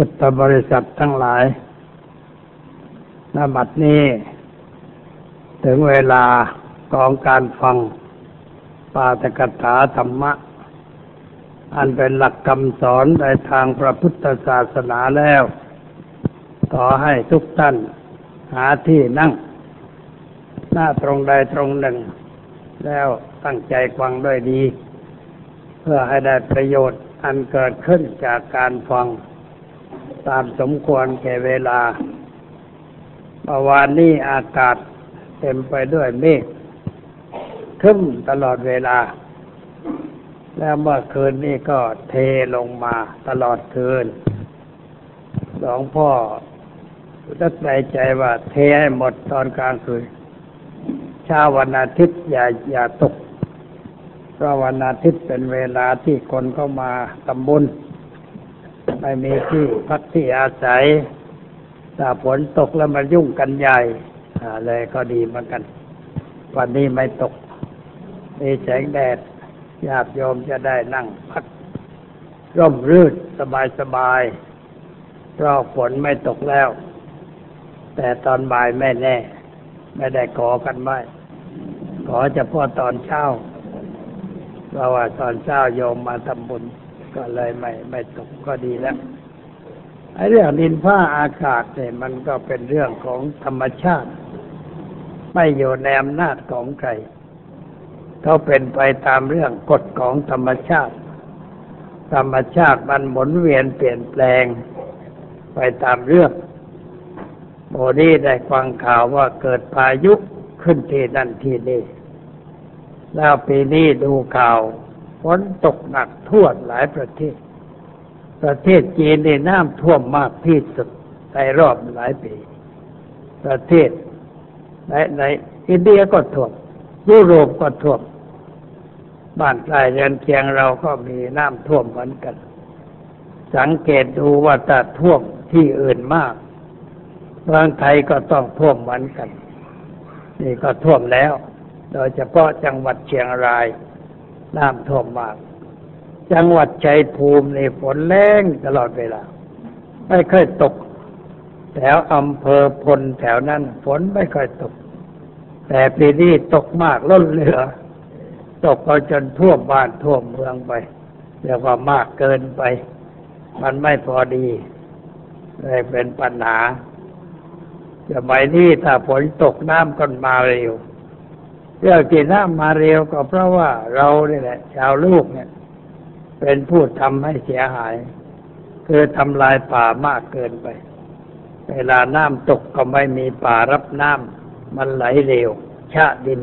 พุทธบริษัททั้งหลายณบัดนี้ ถึงเวลาของการฟังปาตกถาธรรมะ อันเป็นหลักคำสอนในทางพระพุทธศาสนาแล้ว ขอให้ทุกท่านหาที่นั่ง หน้าตรงใดตรงหนึ่ง แล้วตั้งใจฟังด้วยดี เพื่อให้ได้ประโยชน์อันเกิดขึ้นจากการฟัง ตามสมควรแก่เวลาเมื่อวานนี้อากาศเต็มไปด้วยเมฆคึ้มตลอดเวลา แล้วเมื่อคืนนี้ก็เทลงมาตลอดคืนหลวงพ่อตัดใจใจว่าเทให้หมดตอนกลางคืนเช้าวันอาทิตย์อย่าอย่าตกเพราะวันอาทิตย์เป็นเวลาที่คนเข้ามาทำบุญ ไม่มีที่พักที่อาศัยถ้าฝนตกแล้วมายุ่งกันใหญ่เลยก็ดีเหมือนกัน วันนี้ไม่ตก มีแสงแดดญาติโยมจะได้นั่งพัก ร่มรื่นสบายสบายเพราะฝนไม่ตกแล้ว แต่ตอนบ่ายไม่แน่ ไม่ได้ขอกันไม่ขอเฉพาะตอนเช้าเพราะว่าตอนเช้าโยมมาทำบุญ ก็เลยไม่ไม่ตกก็ดีแล้วไอ้เรื่องดินฟ้าอากาศเนี่ยมันก็เป็นเรื่องของธรรมชาติ ไม่อยู่ในอำนาจของใครเขาเป็นไปตามเรื่องกฎของธรรมชาติ ธรรมชาติมันหมุนเวียนเปลี่ยนแปลง ไปตามเรื่องโมนี้ได้ฟังข่าวว่าเกิดพายุขึ้นที่นั่นที่นี่แล้วปีนี้ดูข่าว นตกหนักทั่วหลายประเทศ ประเทศจีนในน้ำท่วมมากที่สุดในรอบหลายปี ประเทศในในอินเดียก็ท่วมยุโรปก็ท่วมบ้านใกล้เรือนเคียงเราก็มีน้ำท่วมเหมือนกัน สังเกตดูว่าถ้าท่วมที่อื่นมากเมืองไทยก็ต้องท่วมเหมือนกัน นี่ก็ท่วมแล้ว โดยเฉพาะจังหวัดเชียงราย น้ำท่วมมาก จังหวัดชัยภูมิในฝนแรงตลอดเวลา ไม่เคยตก แถวอำเภอพลแถวนั้นฝนไม่ค่อยตก แต่ปีนี้ตกมากล้นเหลือ ตกเอาจนท่วมบ้านท่วมเมืองไปเรียกว่ามากเกินไป มันไม่พอดีเลยเป็นปัญหาสมัยนี้ถ้าฝนตกน้ำก็มาเร็ว เรื่องที่น้ำมาเร็วก็เพราะว่าเราเนี่ยแหละ ชาวลูกเนี่ย เป็นผู้ทำให้เสียหาย คือทำลายป่ามากเกินไป เวลาน้ำตกก็ไม่มีป่ารับน้ำมันไหลเร็วชะดิน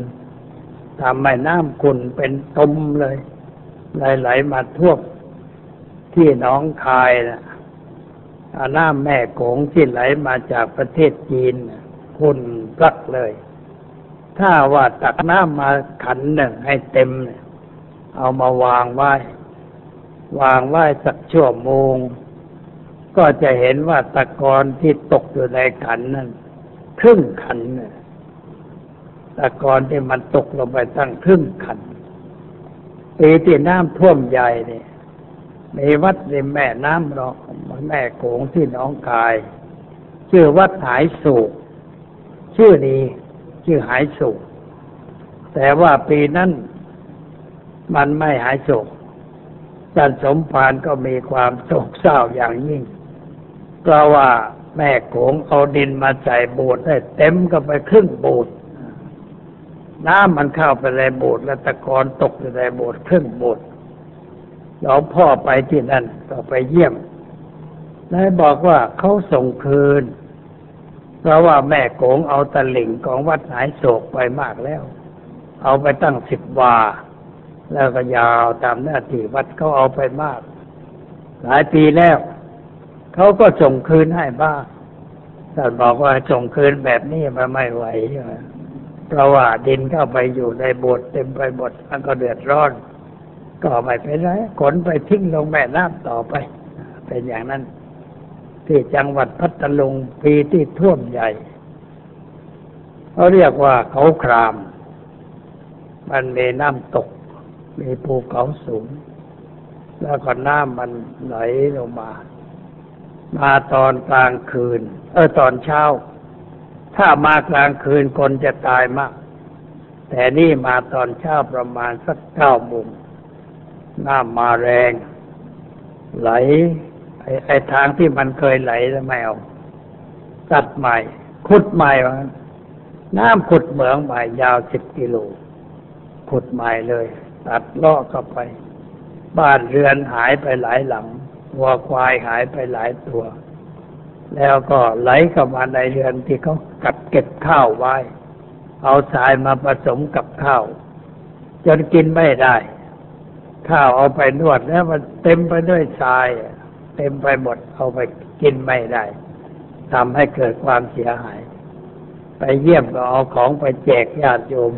ทำให้น้ำขุ่นเป็นตมเลยไหลๆมาท่วมที่หนองคายนะน้ำแม่โขงที่ไหลมาจากประเทศจีนขุ่นพลักเลย ถ้าว่าตักน้ำมาขันหนึ่งให้เต็ม เอามาวางไว้ วางไว้สักชั่วโมง ก็จะเห็นว่าตะกอนที่ตกอยู่ในขันนั้นครึ่งขันตะกอนที่มันตกลงไปตั้งครึ่งขันปีที่น้ำท่วมใหญ่เนี่ยมีวัดในแม่น้ำรอแม่โขงที่น้องกาย ชื่อวัดหายสูกชื่อนี้ ชื่อหายสูกแต่ว่าปีนั้นมันไม่หายโศกจันสมภารก็มีความโศกเศร้าอย่างยิ่ง เพราะว่าแม่โขงเอาดินมาใส่โบสถ์ได้เต็มก็ไปครึ่งโบสถ์น้ำมันเข้าไปในโบสถ์และตะกอนตกอยู่ในโบสถ์ครึ่งโบสถ์หลวงพ่อไปที่นั่นก็ไปเยี่ยมนายบอกว่าเขาส่งคืน เพราะว่าแม่โขงเอาตะลิ่งของวัดหายโศกไปมากแล้ว เอาไปตั้งสิบวา แล้วก็ยาวตามหน้าที่วัดเขาเอาไปมาก หลายปีแล้วเขาก็ส่งคืนให้บ้างท่านบอกว่าส่งคืนแบบนี้มันไม่ไหวเพราะว่าดินเข้าไปอยู่ในบสถ์เต็มไปหมดมันก็เดือดร้อน ก็ไม่เป็นไรขนไปทิ้งลงแม่น้ำต่อไป เป็นอย่างนั้น ที่จังหวัดพัทลุงปีที่ท่วมใหญ่เขาเรียกว่าเขาคราม มันมีน้ำตก มีภูเขาสูง แล้วก็น้ำมันไหลลงมา มาตอนกลางคืน เออตอนเช้า ถ้ามากลางคืนคนจะตายมาก แต่นี่มาตอนเช้าประมาณสักเก้าโมงน้ำมาแรง ไหล ไอ้ไอ้ทางที่มันเคยไหลแล้วไม่เอาตัดใหม่ ขุดใหม่วะน้ำขุดเหมืองใหม่ยาวสิบกิโลขุดใหม่เลย ตัดล่อเข้าไป บ้านเรือนหายไปหลายหลังวัวควายหายไปหลายตัว แล้วก็ไหลเข้ามาในเรือนที่เขากัดเก็บข้าวไว้ เอาทรายมาผสมกับข้าว จนกินไม่ได้ ข้าวเอาไปนวดแล้วมันเต็มไปด้วยทราย เต็มไปหมดเอาไปกินไม่ได้ทำให้เกิดความเสียหาย ไปเยี่ยมก็เอาของไปแจกญาติโยม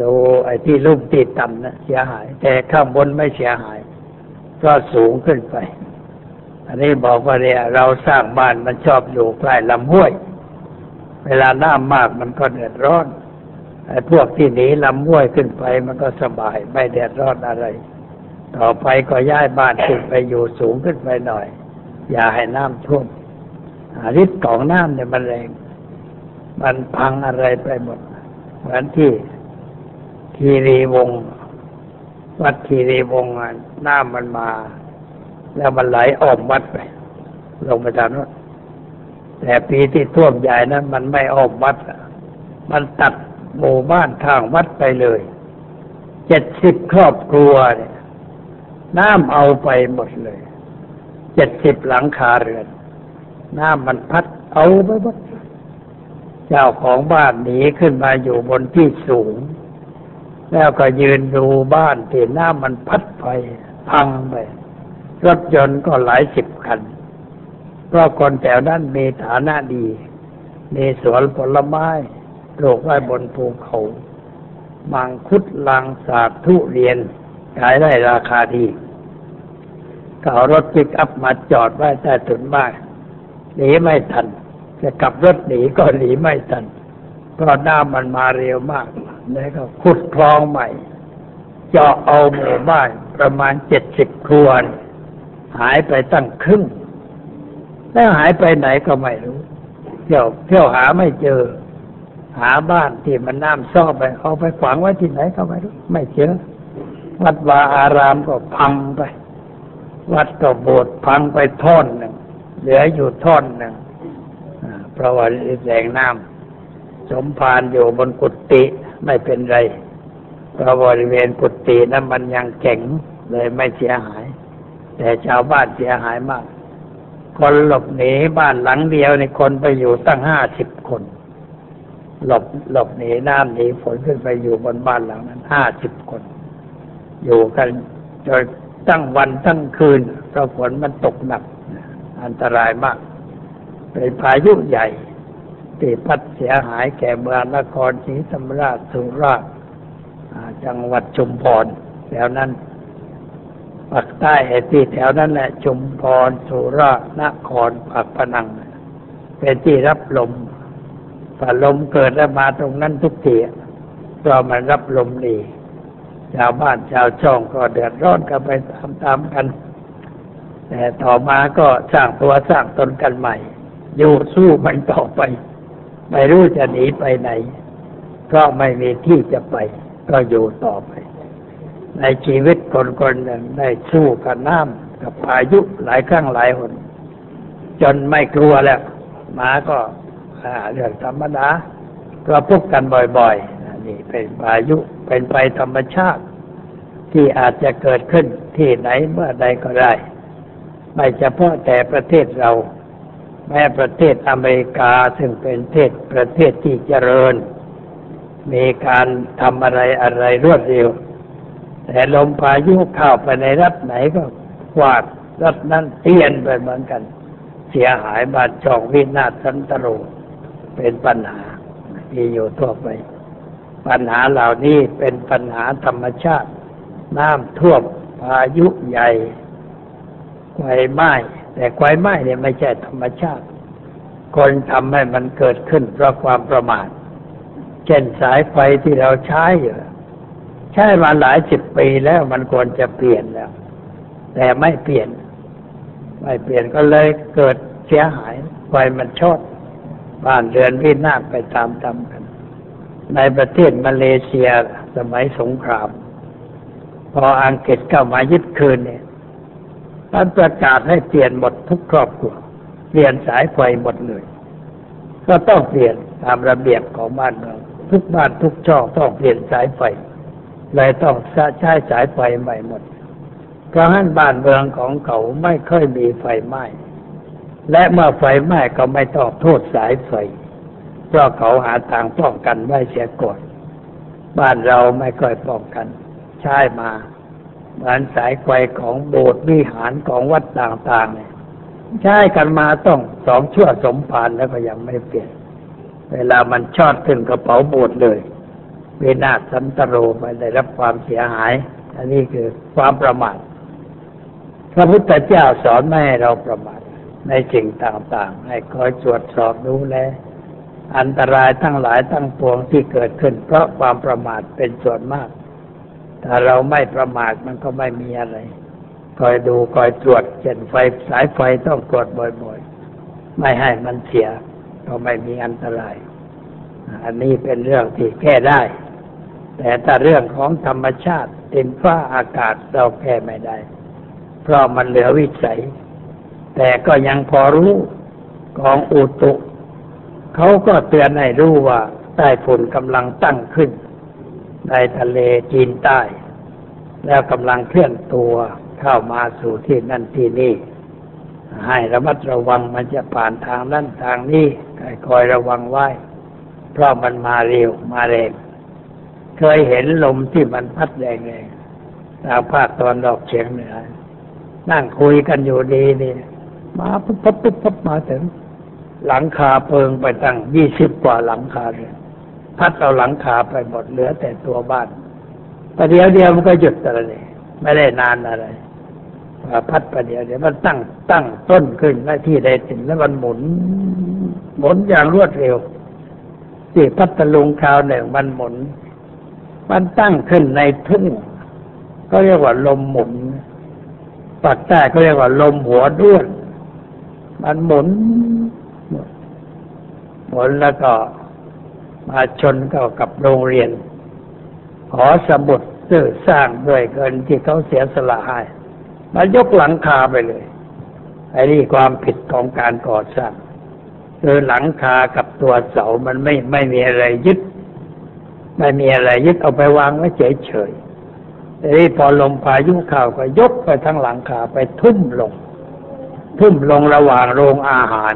ดูไอ้ที่ลุ่มติดต่ำนะเสียหาย แต่ข้างบนไม่เสียหาย ก็สูงขึ้นไป อันนี้บอกว่าเนี่ย เราสร้างบ้านมันชอบอยู่ใกล้ลำห้วย เวลาน้ำมากมันก็เดือดร้อนไอ้พวกที่หนีลำห้วยขึ้นไป มันก็สบายไม่เดือดร้อนอะไร ต่อไปก็ย้ายบ้านขึ้นไปอยู่สูงขึ้นไปหน่อย อย่าให้น้ำท่วมฤทธิ์ของน้ำเนี่ยมันแรง มันพังอะไรไปหมดเหมือนที่คีรีวงศ์วัดคีรีวงศ์อะน้ำมันมา แล้วมันไหลออกวัดไป ลงไปทางโน้นแต่ปีที่ท่วมใหญ่นั้น มันไม่ออกวัด มันตัดหมู่บ้านทางวัดไปเลย เจ็ดสิบครอบครัวเนี่ย น้ำเอาไปหมดเลย เจ็ดสิบหลังคาเรือน น้ำมันพัดเอาไปหมดเจ้าของบ้านหนีขึ้นมาอยู่บนที่สูง แล้วก็ยืนดูบ้านที่น้ำมันพัดไป พังไป รถยนต์ก็หลายสิบคัน เพราะคนแถวนั้นมีฐานะดี มีสวนผลไม้ปลูกไว้บนภูเขา มังคุดลังสาบทุเรียน ขายได้ราคาดีก็เอารถปิกอัพมาจอดไว้ใต้ถุนบ้านหนีไม่ทัน จะกลับรถหนีก็หนีไม่ทัน เพราะน้ำมันมาเร็วมากแล้วก็ขุดคลองใหม่เจาะเอาหมู่บ้านประมาณเจ็ดสิบครัวเนี่ยหายไปตั้งครึ่ง แล้วหายไปไหนก็ไม่รู้ เที่ยวเที่ยวหาไม่เจอ หาบ้านที่มันน้ำซ่อไปเอาไปฝังไว้ที่ไหนก็ไม่รู้ ไม่เจอ วัดวาอารามก็พังไป วัดก็โบสถ์พังไปท่อนหนึ่งเหลืออยู่ท่อนหนึ่งเพราะว่าแรงน้ำสมภารอยู่บนกุฏิไม่เป็นไรเพราะบริเวณกุฏินั้นมันยังแข็งเลยไม่เสียหาย แต่ชาวบ้านเสียหายมาก คนหลบหนีบ้านหลังเดียวในคนไปอยู่ตั้งห้าสิบคน หลบหลบหนีน้ำหนีฝนขึ้นไปอยู่บนบ้านหลังนั้นห้าสิบคน อยู่กันจนตั้งวันตั้งคืนเพราะฝนมันตกหนัก อันตรายมากเป็นพายุใหญ่ที่พัดเสียหายแก่เมืองนครศรีธรรมราชสุราษฎร์จังหวัดชุมพรแถวนั้นภาคใต้ไอ้ที่แถวนั้นแหละชุมพรสุราษฎร์นครปากพนัง เป็นที่รับลมถ้าลมเกิดแล้วมาตรงนั้นทุกทีเพราะมันรับลมดี ชาวบ้านชาวช่องก็เดือดร้อนกันไปตามๆกัน แต่ต่อมาก็สร้างตัวสร้างตนกันใหม่ อยู่สู้มันต่อไป ไม่รู้จะหนีไปไหน ก็ไม่มีที่จะไป ก็อยู่ต่อไป ในชีวิตคนคนหนึ่งได้สู้กับน้ำกับพายุหลายครั้งหลายหน จนไม่กลัวแล้วหมาก็อ่าเรื่องธรรมดาก็พบกันบ่อยๆ นี่เป็นพายุเป็นไปธรรมชาติ ที่อาจจะเกิดขึ้นที่ไหนเมื่อใดก็ได้ ไม่เฉพาะแต่ประเทศเรา แม้ประเทศอเมริกาซึ่งเป็นประเทศประเทศที่เจริญ มีการทำอะไรอะไรรวดเร็ว แต่ลมพายุเข้าไปในรัฐไหนก็กวาดรัฐนั้นเตียนไปเหมือนกัน เสียหายบาดจองวินาศสันตโรเป็นปัญหาที่อยู่ทั่วไป ปัญหาเหล่านี้เป็นปัญหาธรรมชาติ น้ำท่วมพายุใหญ่ไฟไหม้แต่ไฟไหม้เนี่ยไม่ใช่ธรรมชาติ คนทำให้มันเกิดขึ้นเพราะความประมาทเช่นสายไฟที่เราใช้อยู่ใช้มาหลายสิบปีแล้วมันควรจะเปลี่ยนแล้ว แต่ไม่เปลี่ยน ไม่เปลี่ยนก็เลยเกิดเสียหายไฟมันชดบ้านเรือนวินาศไปตามๆกัน ในประเทศมาเลเซียสมัยสงคราม พออังกฤษเข้ามายึดคืนเนี่ยท่านประกาศให้เปลี่ยนหมดทุกครอบครัวเปลี่ยนสายไฟหมดเลย ก็ต้องเปลี่ยนตามระเบียบของบ้านเมืองทุกบ้านทุกช่องต้องเปลี่ยนสายไฟเลยต้องใช้สายไฟใหม่หมด เพราะฉะนั้นบ้านเมืองของเขาไม่ค่อยมีไฟไหม้และเมื่อไฟไหม้ก็ไม่ต้องโทษสายไฟ ราะเขาหาทางป้องกันไว้เสียก่อนบ้านเราไม่ค่อยป้องกัน ใช้มาเหมือนสายไฟของโบสถ์วิหารของวัดต่างๆเนี่ยใช้กันมาต้องสองชั่วสมพานแล้วก็ยังไม่เปลี่ยน เวลามันชอดขึ้นกระเป๋าโบสถ์เลยเวนาสันตโรไปได้รับความเสียหาย อันนี้คือความประมาทพระพุทธเจ้าสอนไม่ให้เราประมาทในสิ่งต่างๆ ให้คอยตรวจสอบดูแล อันตรายทั้งหลายทั้งปวงที่เกิดขึ้น เพราะความประมาทเป็นส่วนมาก ถ้าเราไม่ประมาทมันก็ไม่มีอะไร คอยดูคอยตรวจเช่นไฟสายไฟต้องตรวจบ่อยๆ ไม่ให้มันเสีย ก็ไม่มีอันตราย อันนี้เป็นเรื่องที่แก้ได้ แต่ถ้าเรื่องของธรรมชาติดินฟ้าอากาศเราแก้ไม่ได้ เพราะมันเหลือวิสัย แต่ก็ยังพอรู้ของอุตุ เขาก็เตือนให้รู้ว่าใต้ฝุ่นกำลังตั้งขึ้น ในทะเลจีนใต้ แล้วกำลังเคลื่อนตัวเข้ามาสู่ที่นั่นที่นี่ ให้ระมัดระวังมันจะผ่านทางนั่นทางนี้คอยระวังไว้ เพราะมันมาเร็วมาแรง เคยเห็นลมที่มันพัดแรงๆทางภาคตอนดอกเฉียงเหนือนั่งคุยกันอยู่ดีนี่มาปุ๊บปุ๊บปุ๊บมาถึง หลังคาเพิงไปตั้งยี่สิบกว่าหลังคาเลยพัดเอาหลังคาไปหมดเหลือแต่ตัวบ้านประเดี๋ยวเดียวมันก็หยุดอะไรเลยไม่ได้นานอะไรพัดประเดี๋ยวเดี๋ยวมันตั้งตั้งต้นขึ้นหน้ที่ใดถึงแล้วมันหมุน หมุนอย่างรวดเร็วที่พัทลุงคราวหนึ่งมันหมุน มันตั้งขึ้นในทุ่งก็เรียกว่าลมหมุนปากใต้ก็เรียกว่าลมหัวด้วน มันหมุน หมุนแล้วก็มาชนเข้ากับโรงเรียน ขอสมุดซื้อสร้างด้วยเงินที่เขาเสียสละให้มายกหลังคาไปเลยไอ้นี่ความผิดของการก่อสร้างคือหลังคากับตัวเสามันไม่ไม่มีอะไรยึด ไม่มีอะไรยึดเอาไปวางไว้เฉยๆแต่นี่พอลมพายุเข้าก็ยกไปทั้งหลังคาไปทุ่มลง ทุ่มลงระหว่างโรงอาหาร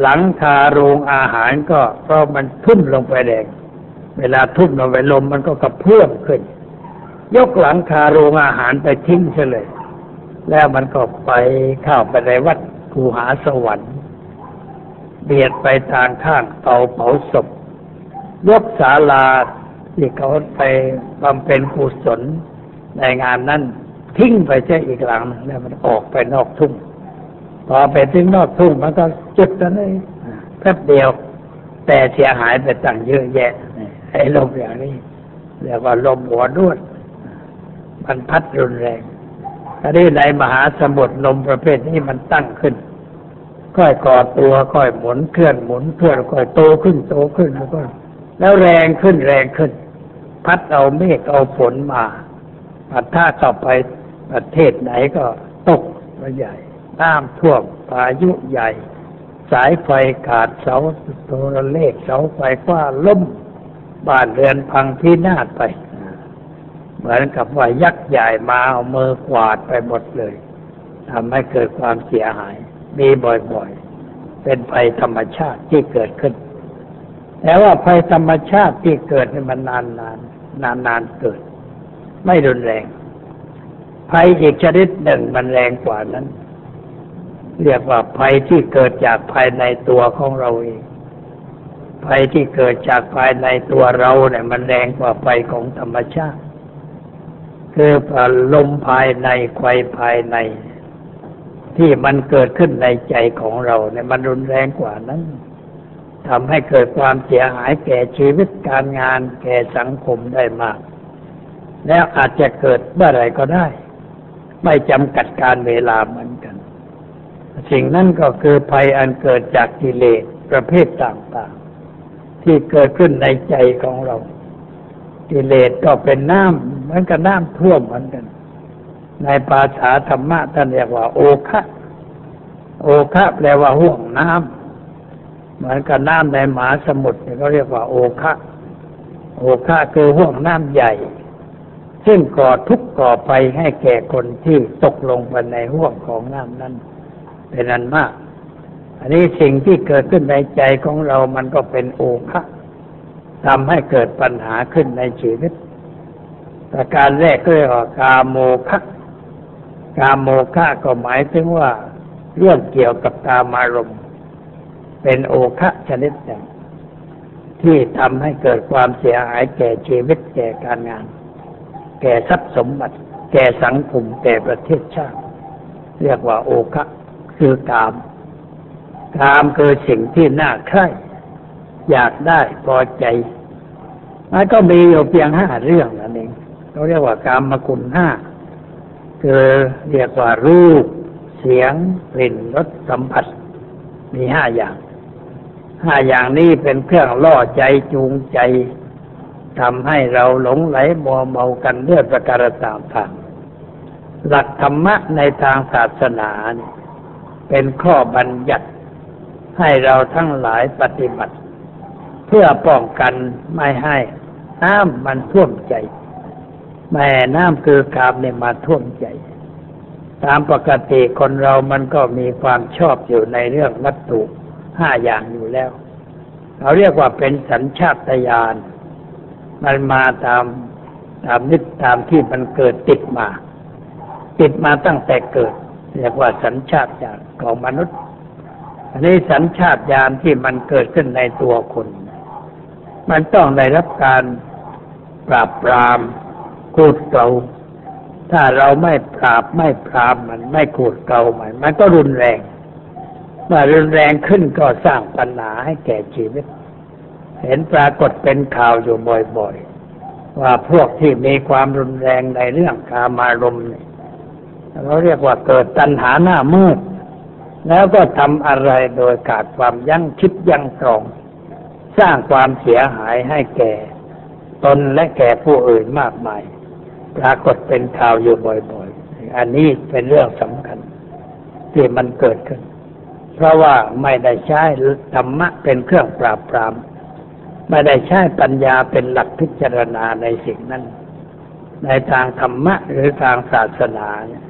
หลังคาโรงอาหารก็เพราะมันทุ่มลงไปแดง เวลาทุ่มลงไปลมมันก็กระเพื่อมขึ้น ยกหลังคาโรงอาหารไปทิ้งเฉลย แล้วมันก็ไปเข้าไปในวัดภูหาสวรรค์เบียดไปทางข้างเตาเผาศพ ยกศาลาที่เขาไปบำเพ็ญกุศลในงานนั้นทิ้งไปใช่อีกหลังนึงแล้วมันออกไปนอกทุ่ง พอไปถึงนอกทุ่งมันก็จุดนั้นเลยแป๊บเดียว แต่เสียหายไปตั้งเยอะแยะไอ้ลมอย่างนี้เรียกว่าลมหัวด้วนมันพัดรุนแรงอันนี้ในมหาสมุทรลมประเภทนี้มันตั้งขึ้น ค่อยก่อตัวค่อยหมุนเคลื่อนหมุนเคลื่อนค่อยโตขึ้นโตขึ้นแล้วก็ แล้วแรงขึ้นแรงขึ้น พัดเอาเมฆเอาฝนมาพัดท่าต่อไปประเทศไหนก็ตกมาใหญ่ น้ำท่วมพายุใหญ่ สายไฟขาดเสาโทรเลขเสาไฟฟ้าล่มบ้านเรือนพังพินาศไป เหมือนกับว่ายักษ์ใหญ่มาเอามือกวาดไปหมดเลยทำให้เกิดความเสียหาย มีบ่อยๆ เป็นภัยธรรมชาติที่เกิดขึ้น แต่ว่าภัยธรรมชาติที่เกิดมันนานนานนานนานๆเกิด ไม่รุนแรง ภัยอีกชนิดหนึ่งมันแรงกว่านั้น เรียกว่าภัยที่เกิดจากภายในตัวของเราเองภัยที่เกิดจากภายในตัวเราเนี่ย มันแรงกว่าภัยของธรรมชาติ คือลมภายในไฟภายใน ที่มันเกิดขึ้นในใจของเราเนี่ย มันรุนแรงกว่านั้นทำให้เกิดความเสียหายแก่ชีวิตการงานแก่สังคมได้มาก แล้วอาจจะเกิดเมื่อไรก็ได้ ไม่จำกัดการเวลาเหมือนกัน สิ่งนั้นก็คือภัยอันเกิดจากกิเลสประเภทต่างๆ ที่เกิดขึ้นในใจของเรา กิเลสก็เป็นน้ำเหมือนกับน้ำท่วมเหมือนกัน ในภาษาธรรมะท่านเรียกว่า โอคะโอคะแปลว่าห่วงน้ำเหมือนกับน้ำในมหาสมุทรเขาเรียกว่า โอคะโอคะคือห่วงน้ำใหญ่ ซึ่งก่อทุกข์ก่อไปให้แก่คนที่ตกลงไปในห่วงของน้ำนั้น เป็นอันมาก อันนี้สิ่งที่เกิดขึ้นในใจของเรามันก็เป็นโอคะทำให้เกิดปัญหาขึ้นในชีวิตประการแรกก็เรียกว่ากาโมคะกาโมคะก็หมายถึงว่าเรื่องเกี่ยวกับตามารมณ์ เป็นโอคะชนิดหนึ่งที่ทำให้เกิดความเสียหายแก่ชีวิตแก่การงาน แก่ทรัพย์สมบัติ แก่สังคมแก่ประเทศชาติ เรียกว่าโอคะ คือกาม กามคือสิ่งที่น่าใคร่อยากได้พอใจมันก็มีอยู่เพียงห้าเรื่องนั่นเองเขาเรียกว่ากามมกุลห้าคือเรียกว่ารูป เสียงกลิ่นรสสัมผัส มีห้าอย่างห้าอย่างนี้เป็นเครื่องล่อใจจูงใจทำให้เราหลงไหลมัวเมากันด้วยประการต่างๆหลักธรรมะในทางศาสนาเนี่ย เป็นข้อบัญญัติ ให้เราทั้งหลายปฏิบัติ เพื่อป้องกันไม่ให้น้ำมันท่วมใจ แม่น้ำคือกามเนี่ยมาท่วมใจ ตามปกติคนเรามันก็มีความชอบอยู่ในเรื่องวัตถุห้าอย่างอยู่แล้วเขาเรียกว่าเป็นสัญชาตญาณมันมาตามตามนิดตามที่มันเกิดติดมา ติดมาตั้งแต่เกิด เรียกว่าสัญชาตญาณของมนุษย์ อันนี้สัญชาตญาณที่มันเกิดขึ้นในตัวคน มันต้องได้รับการปราบปรามกูดเกลาถ้าเราไม่ปราบไม่ปรามมันไม่กูดเกลามันมันก็รุนแรงเมื่อรุนแรงขึ้นก็สร้างปัญหาให้แก่ชีวิต เห็นปรากฏเป็นข่าวอยู่บ่อยๆว่าพวกที่มีความรุนแรงในเรื่องกามารมณ์ เราเรียกว่าเกิดตัณหาหน้ามืด แล้วก็ทำอะไรโดยขาดความยั้งคิดยั้งตรองสร้างความเสียหายให้แก่ ตนและแก่ผู้อื่นมากมาย ปรากฏเป็นข่าวอยู่บ่อยๆ อันนี้เป็นเรื่องสำคัญ ที่มันเกิดขึ้น เพราะว่าไม่ได้ใช้ธรรมะเป็นเครื่องปราบปราม ไม่ได้ใช้ปัญญาเป็นหลักพิจารณาในสิ่งนั้น ในทางธรรมะหรือทางศาสนาเนี่ย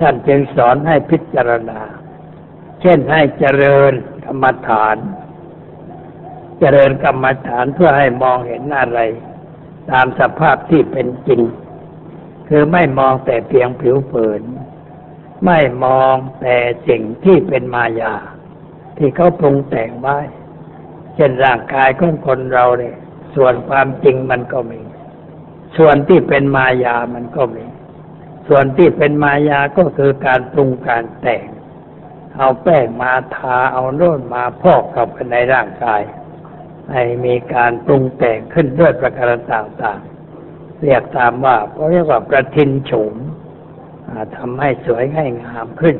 ท่านจึงสอนให้พิจารณา เช่นให้เจริญกรรมฐาน เจริญกรรมฐานเพื่อให้มองเห็นอะไร ตามสภาพที่เป็นจริง คือไม่มองแต่เพียงผิวเผิน ไม่มองแต่สิ่งที่เป็นมายา ที่เขาปรุงแต่งไว้ เช่นร่างกายของคนเราเนี่ย ส่วนความจริงมันก็มี ส่วนที่เป็นมายามันก็มี ส่วนที่เป็นมายาก็คือการปรุงการแต่ง เอาแป้งมาทาเอาโน่นมาพอกเข้าไปในร่างกาย ให้มีการปรุงแต่งขึ้นด้วยประการต่างๆ เรียกตามว่าก็เรียกว่าประทินโฉมทำให้สวยให้งามขึ้น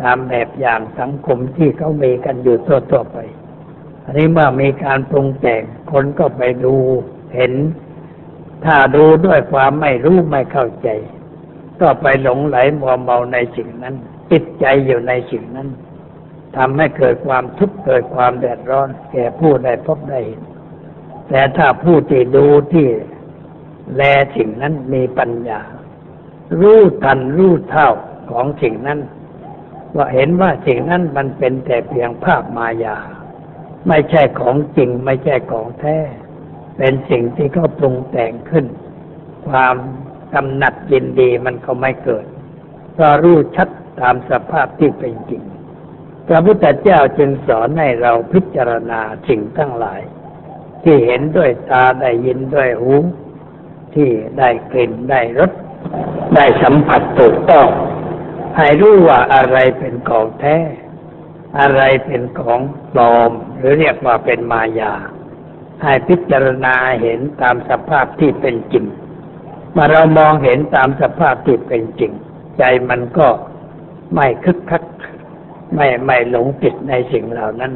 ตามแบบอย่างสังคมที่เขามีกันอยู่ทั่วๆไป อันนี้เมื่อมีการปรุงแต่งคนก็ไปดูเห็น ถ้าดูด้วยความไม่รู้ไม่เข้าใจ ก็ไปหลงไหลมัวเมาในสิ่งนั้น ติดใจอยู่ในสิ่งนั้นทำให้เกิดความทุกข์เกิดความแดดร้อน แก่ผู้ใดพบได้เห็นแต่ถ้าผู้ที่ดูที่แลสิ่งนั้นมีปัญญา รู้ทันรู้เท่าของสิ่งนั้นว่าเห็นว่าสิ่งนั้นมันเป็นแต่เพียงภาพมายา ไม่ใช่ของจริงไม่ใช่ของแท้ เป็นสิ่งที่เขาปรุงแต่งขึ้น ความ กำหนัดยินดีมันก็ไม่เกิดก็รู้ชัดตามสภาพที่เป็นจริงพระพุทธเจ้าจึงสอนให้เราพิจารณาสิ่งทั้งหลาย ที่เห็นด้วยตาได้ยินด้วยหู ที่ได้กลิ่นได้รสได้สัมผัสถูกต้องให้รู้ว่าอะไรเป็นของแท้ อะไรเป็นของปลอม หรือเรียกว่าเป็นมายา ให้พิจารณาเห็นตามสภาพที่เป็นจริง มาเรามองเห็นตามสภาพที่เป็นจริง ใจมันก็ไม่คึกคัก ไม่ไม่หลงติดในสิ่งเหล่านั้น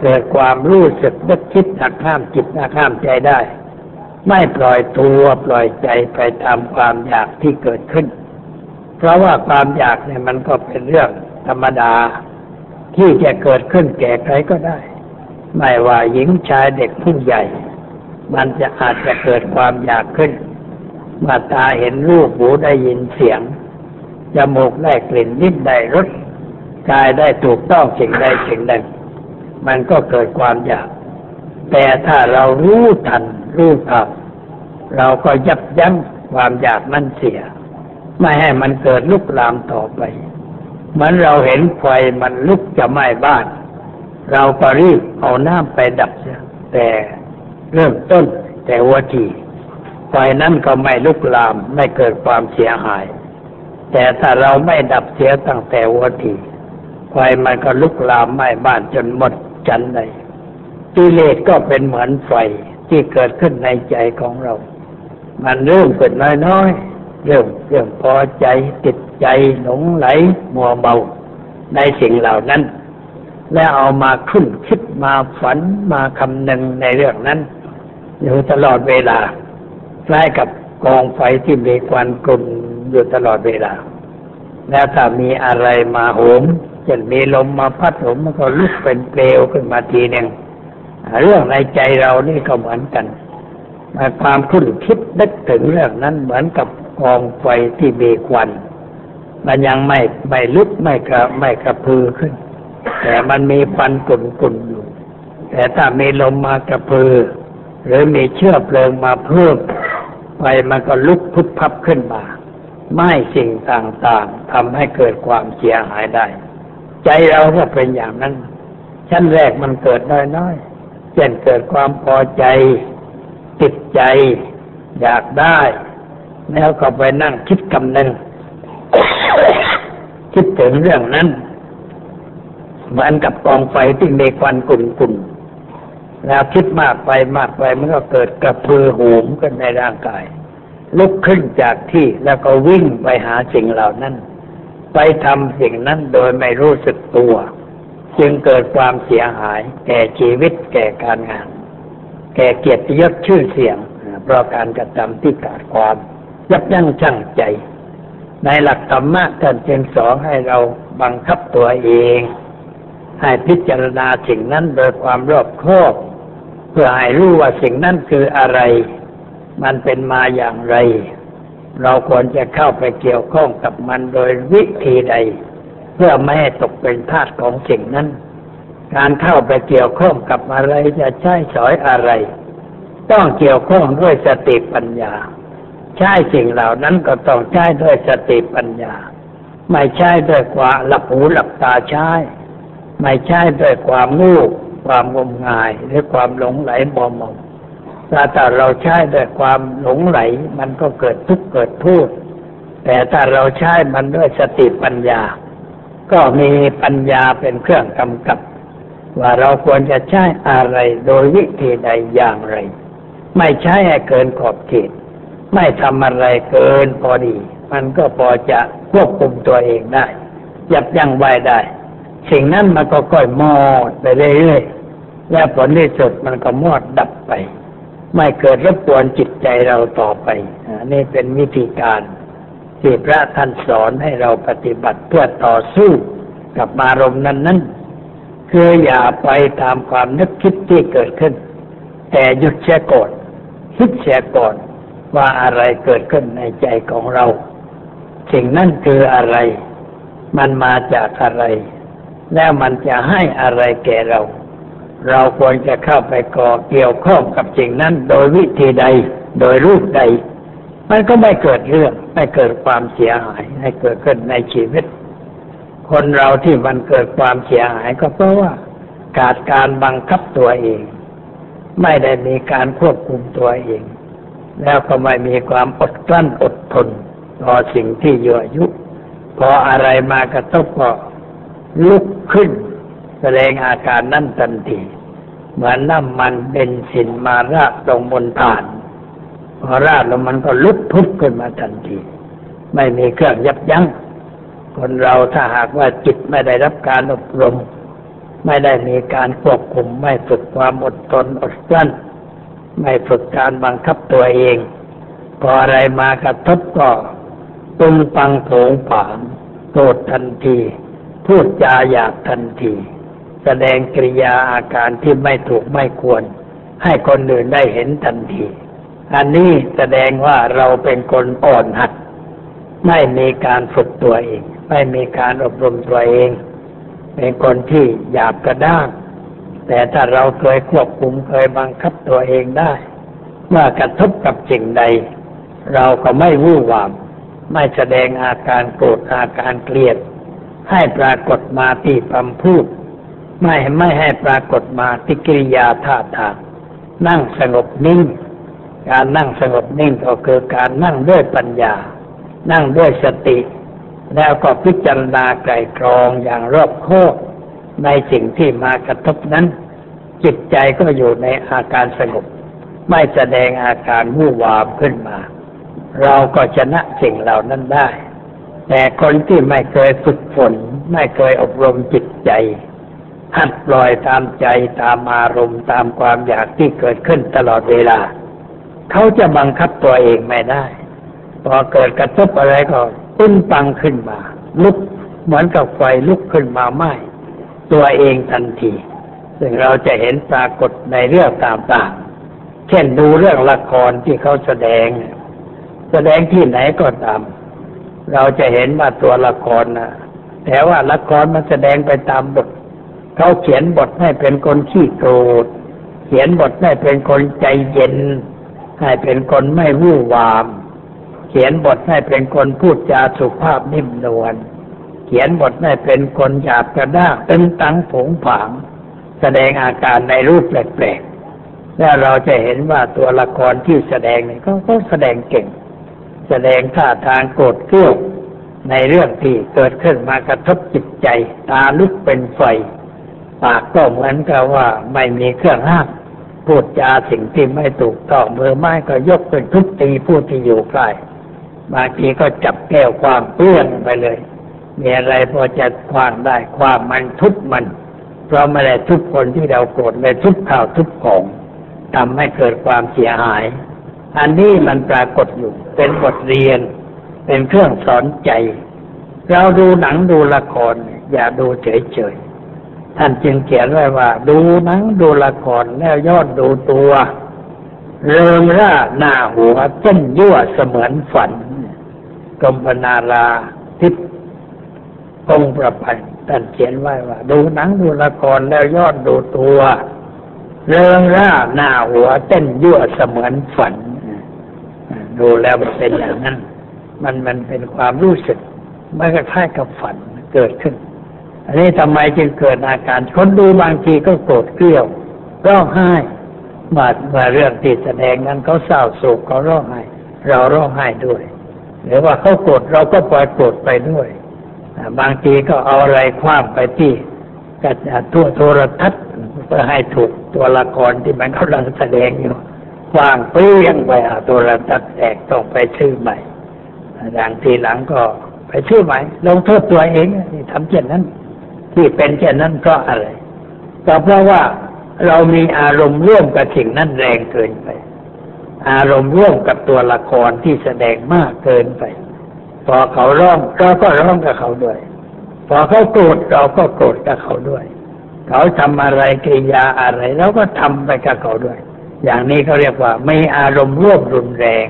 เกิดความรู้สึกนึกคิดหักห้ามจิตหักห้ามใจได้ ไม่ปล่อยตัวปล่อยใจไปตามความอยากที่เกิดขึ้น เพราะว่าความอยากเนี่ยมันก็เป็นเรื่องธรรมดา ที่จะเกิดขึ้นแก่ใครก็ได้ ไม่ว่าหญิงชายเด็กผู้ใหญ่ มันจะอาจจะเกิดความอยากขึ้น เมื่อตาเห็นรูปหูได้ยินเสียง จมูกได้กลิ่นลิ้นได้รสกายได้ถูกต้องสิ่งใดสิ่งหนึ่งมันก็เกิดความอยาก แต่ถ้าเรารู้ทันรู้ทันเราก็ยับยั้งความอยากนั้นเสีย ไม่ให้มันเกิดลุกลามต่อไป เหมือนเราเห็นไฟมันลุกจะไหม้บ้าน เราก็รีบเอาน้ำไปดับเสียแต่เริ่มต้นแต่วัที ฟนั้นก็ไม่ลุกลามไม่เกิดความเสียหาย แต่ถ้าเราไม่ดับเสียตั้งแต่วัทีไฟมันก็ลุกลามไหม้บ้านจนหมดจันเลยกิเลสก็เป็นเหมือนไฟที่เกิดขึ้นในใจของเรา มันเริ่มเกิดน้อยๆเริ่มเริ่มพอใจติดใจหลงไหลมัวเมาในสิ่งเหล่านั้น แล้วเอามาคุ้นคิดมาฝันมาคำนึงในเรื่องนั้น อยู่ตลอดเวลา คล้ายกับกองไฟที่มีควันกลุ่นอยู่ตลอดเวลา แล้วถ้ามีอะไรมาโหมจะมีลมมาพัดผมมันก็ลุกเป็นเปลวขึ้นมาทีหนึ่งเรื่องในใจเรานี่ก็เหมือนกันมาความคุ้นคิดนึกถึงเรื่องนั้นเหมือนกับกองไฟที่มีควัน มันยังไม่ไม่ลุกไม่กระไม่กระพือขึ้น แต่มันมีควันกุ่นกุ่นอยู่ แต่ถ้ามีลมมากระพือ หรือมีเชื้อเพลิงมาเพิ่ม ไฟมันก็ลุกพุบพับขึ้นมาไม่สิ่งต่างๆทำให้เกิดความเสียหายได้ ใจเราก็เป็นอย่างนั้น ชั้นแรกมันเกิดน้อยๆเช่นเกิดความพอใจ ติดใจ อยากได้ แล้วก็ไปนั่งคิดกำนึงคิดถึงเรื่องนั้นเหมือนกับกองไฟที่มีควันกลุ่นๆ แล้วคิดมากไปมากไปมันก็เกิดกระพือหูมกันในร่างกาย ลุกขึ้นจากที่แล้วก็วิ่งไปหาสิ่งเหล่านั้น ไปทำสิ่งนั้นโดยไม่รู้สึกตัว จึงเกิดความเสียหาย แก่ชีวิตแก่การงาน แก่เกียรติยศชื่อเสียงเพราะการกระทำที่ขาดความยับยั้งชั่งใจ ในหลักธรรมะท่านจึงสอนให้เราบังคับตัวเอง ให้พิจารณาสิ่งนั้นโดยความรอบคอบ เพื่อให้รู้ว่าสิ่งนั้นคืออะไร มันเป็นมาอย่างไร เราควรจะเข้าไปเกี่ยวข้องกับมันโดยวิธีใด เพื่อไม่ให้ตกเป็นทาสของสิ่งนั้น การเข้าไปเกี่ยวข้องกับอะไรจะใช้สอยอะไร ต้องเกี่ยวข้องด้วยสติปัญญา ใช้สิ่งเหล่านั้นก็ต้องใช้ด้วยสติปัญญา ไม่ใช่ด้วยความหลับหูหลับตาใช้ ไม่ใช่ด้วยความงู ความงมงายหรือความหลงไหลมอมมถ้าแต่เราใช้ด้วยความหลงไหล มันก็เกิดทุกข์เกิดทุกข์แต่ถ้าเราใช้มันด้วยสติปัญญา ก็มีปัญญาเป็นเครื่องกำกับ ว่าเราควรจะใช้อะไรโดยวิธีใดอย่างไร ไม่ใช้ให้เกินขอบเขตไม่ทำอะไรเกินพอดี มันก็พอจะควบคุมตัวเองได้ยับยั้งไว้ได้ สิ่งนั้นมันก็ค่อยมอดไปเรื่อยๆ และผลที่สุดมันก็มอดดับไป ไม่เกิดรบกวนจิตใจเราต่อไปนี่เป็นวิธีการที่พระท่านสอนให้เราปฏิบัติเพื่อต่อสู้กับอารมณ์นั้นนั้นคืออย่าไปตามความนึกคิดที่เกิดขึ้น แต่หยุดเสียก่อนคิดเสียก่อนว่าอะไรเกิดขึ้นในใจของเรา สิ่งนั้นคืออะไร มันมาจากอะไร แล้วมันจะให้อะไรแก่เรา เราควรจะเข้าไปก่อเกี่ยวข้องกับสิ่งนั้น โดยวิธีใด โดยรูปใด มันก็ไม่เกิดเรื่อง ไม่เกิดความเสียหายให้เกิดขึ้นในชีวิต คนเราที่มันเกิดความเสียหายก็เพราะว่าขาดการบังคับตัวเอง ไม่ได้มีการควบคุมตัวเอง แล้วก็ไม่มีความอดกลั้นอดทนต่อสิ่งที่ยั่วยุพออะไรมากระทบก็ ลุกขึ้น แสดงอาการนั่นทันที เหมือนน้ำมันเบนซินมาราดลงบนฐานพอราดแล้วมันก็ลุกพุบขึ้นมาทันที ไม่มีเครื่องยับยัง้งคนเราถ้าหากว่าจิตไม่ได้รับการอบรม ไม่ได้มีการควบคุม ไม่ฝึกความอดทนอดกลั้น ไม่ฝึกการบังคับตัวเอง พออะไรมากระทบก็ตุงปังโผงผางโกรธทันที พูดจาหยาบทันที แสดงกริยาอาการที่ไม่ถูกไม่ควร ให้คนอื่นได้เห็นทันที อันนี้แสดงว่าเราเป็นคนอ่อนหัด ไม่มีการฝึกตัวเอง ไม่มีการอบรมตัวเอง เป็นคนที่หยาบกระด้างแต่ถ้าเราเคยควบคุมเคยบังคับตัวเองได้ เมื่อกระทบกับสิ่งใด เราก็ไม่วู่วาม ไม่แสดงอาการโกรธอาการเกลียด ให้ปรากฏมาที่คำพูด ไม่ไม่ให้ปรากฏมาที่กิริยาท่าทาง นั่งสงบนิ่ง การนั่งสงบนิ่งก็คือการนั่งด้วยปัญญา นั่งด้วยสติ แล้วก็พิจารณาไกรกรองอย่างรอบคอบในสิ่งที่มากระทบนั้น จิตใจก็อยู่ในอาการสงบ ไม่แสดงอาการวู่วามขึ้นมา เราก็ชนะสิ่งเหล่านั้นได้ แต่คนที่ไม่เคยฝึกฝน ไม่เคยอบรมจิตใจหัดปล่อยตามใจตามอารมณ์ตามความอยากที่เกิดขึ้นตลอดเวลา เขาจะบังคับตัวเองไม่ได้พอเกิดกระทบอะไรก็ตึ้นปังขึ้นมา ลุกเหมือนกับไฟลุกขึ้นมาไหม้ตัวเองทันที ซึ่งเราจะเห็นปรากฏในเรื่องต่างๆเช่นดูเรื่องละครที่เขาแสดง แสดงที่ไหนก็ตาม เราจะเห็นว่าตัวละครนะแต่ว่าละครมันแสดงไปตามบทเขาเขียนบทให้เป็นคนขี้โกรธ เขียนบทให้เป็นคนใจเย็น ให้เป็นคนไม่วู่วาม เขียนบทให้เป็นคนพูดจาสุภาพนิ่มนวล เขียนบทให้เป็นคนหยาบกระด้างตึงตังผงผาง แสดงอาการในรูปแปลกๆ แล้วเราจะเห็นว่าตัวละครที่แสดงเนี่ยก็แสดงเก่ง แสดงท่าทางโกรธเกรี้ยวในเรื่องที่เกิดขึ้นมากระทบจิตใจ ตาลุกเป็นไฟ ปากก็เหมือนกับว่าไม่มีเครื่องห้ามพูดจาสิ่งที่ไม่ถูกต้องมือไม้ก็ยกเป็นทุบตีผู้ที่อยู่ใกล้บางทีก็จับแก้วความเปื้อนไปเลย มีอะไรพอจะคว้างได้ความมันทุบมัน เพราะไม่ได้ทุบคนที่เราโกรธเลยทุบข่าวทุบของทำให้เกิดความเสียหาย อันนี้มันปรากฏอยู่ เป็นบทเรียน เป็นเครื่องสอนใจ เราดูหนังดูละคร อย่าดูเฉยๆ ท่านจึงเขียนไว้ว่า ดูหนังดูละครแล้วยอดดูตัวเริงร่าหน้าหัวเต้นยั่วเสมือนฝันกรมพนาราทิพคงประพันธ์ท่านเขียนไว้ว่า ดูหนังดูละครแล้วยอดดูตัว เริงร่าหน้าหัวเต้นยั่วเสมือนฝัน ดูแล้วมันเป็นอย่างนั้น มันมันเป็นความรู้สึกมันก็คล้ายกับฝันเกิดขึ้น อันนี้ทำไมจึงเกิดอาการคนดูบางทีก็โกรธเกลี้ยวร้องไห้มาเมื่อเรื่องที่แสดงนั้นเขาเศร้าโศกเขาร้องไห้ เราร้องไห้ด้วย หรือว่าเขาโกรธเราก็ปล่อยโกรธไปด้วย บางทีก็เอาอะไรคว้างไปที่กระทั่วโทรทัศน์เพื่อให้ถูกตัวละครที่มันกำลังแสดงอยู่ วางเปรี้ยงไปหาโทรทัศน์แตกต้องไปชื่อใหม่อย่างทีหลังก็ไปชื่อใหม่ลงโทษตัวเองที่ทำเช่นนั้น ที่เป็นเช่นนั้นเพราะอะไรก็เพราะว่าเรามีอารมณ์ร่วมกับสิ่งนั้นแรงเกินไป อารมณ์ร่วมกับตัวละครที่แสดงมากเกินไป พอเขาร้องเราก็ร้องกับเขาด้วย พอเขาโกรธเราก็โกรธกับเขาด้วย เขาทำอะไรกิริยาอะไรเราก็ทำไปกับเขาด้วย อย่างนี้เขาเรียกว่าไม่อารมณ์ร่วมรุนแรง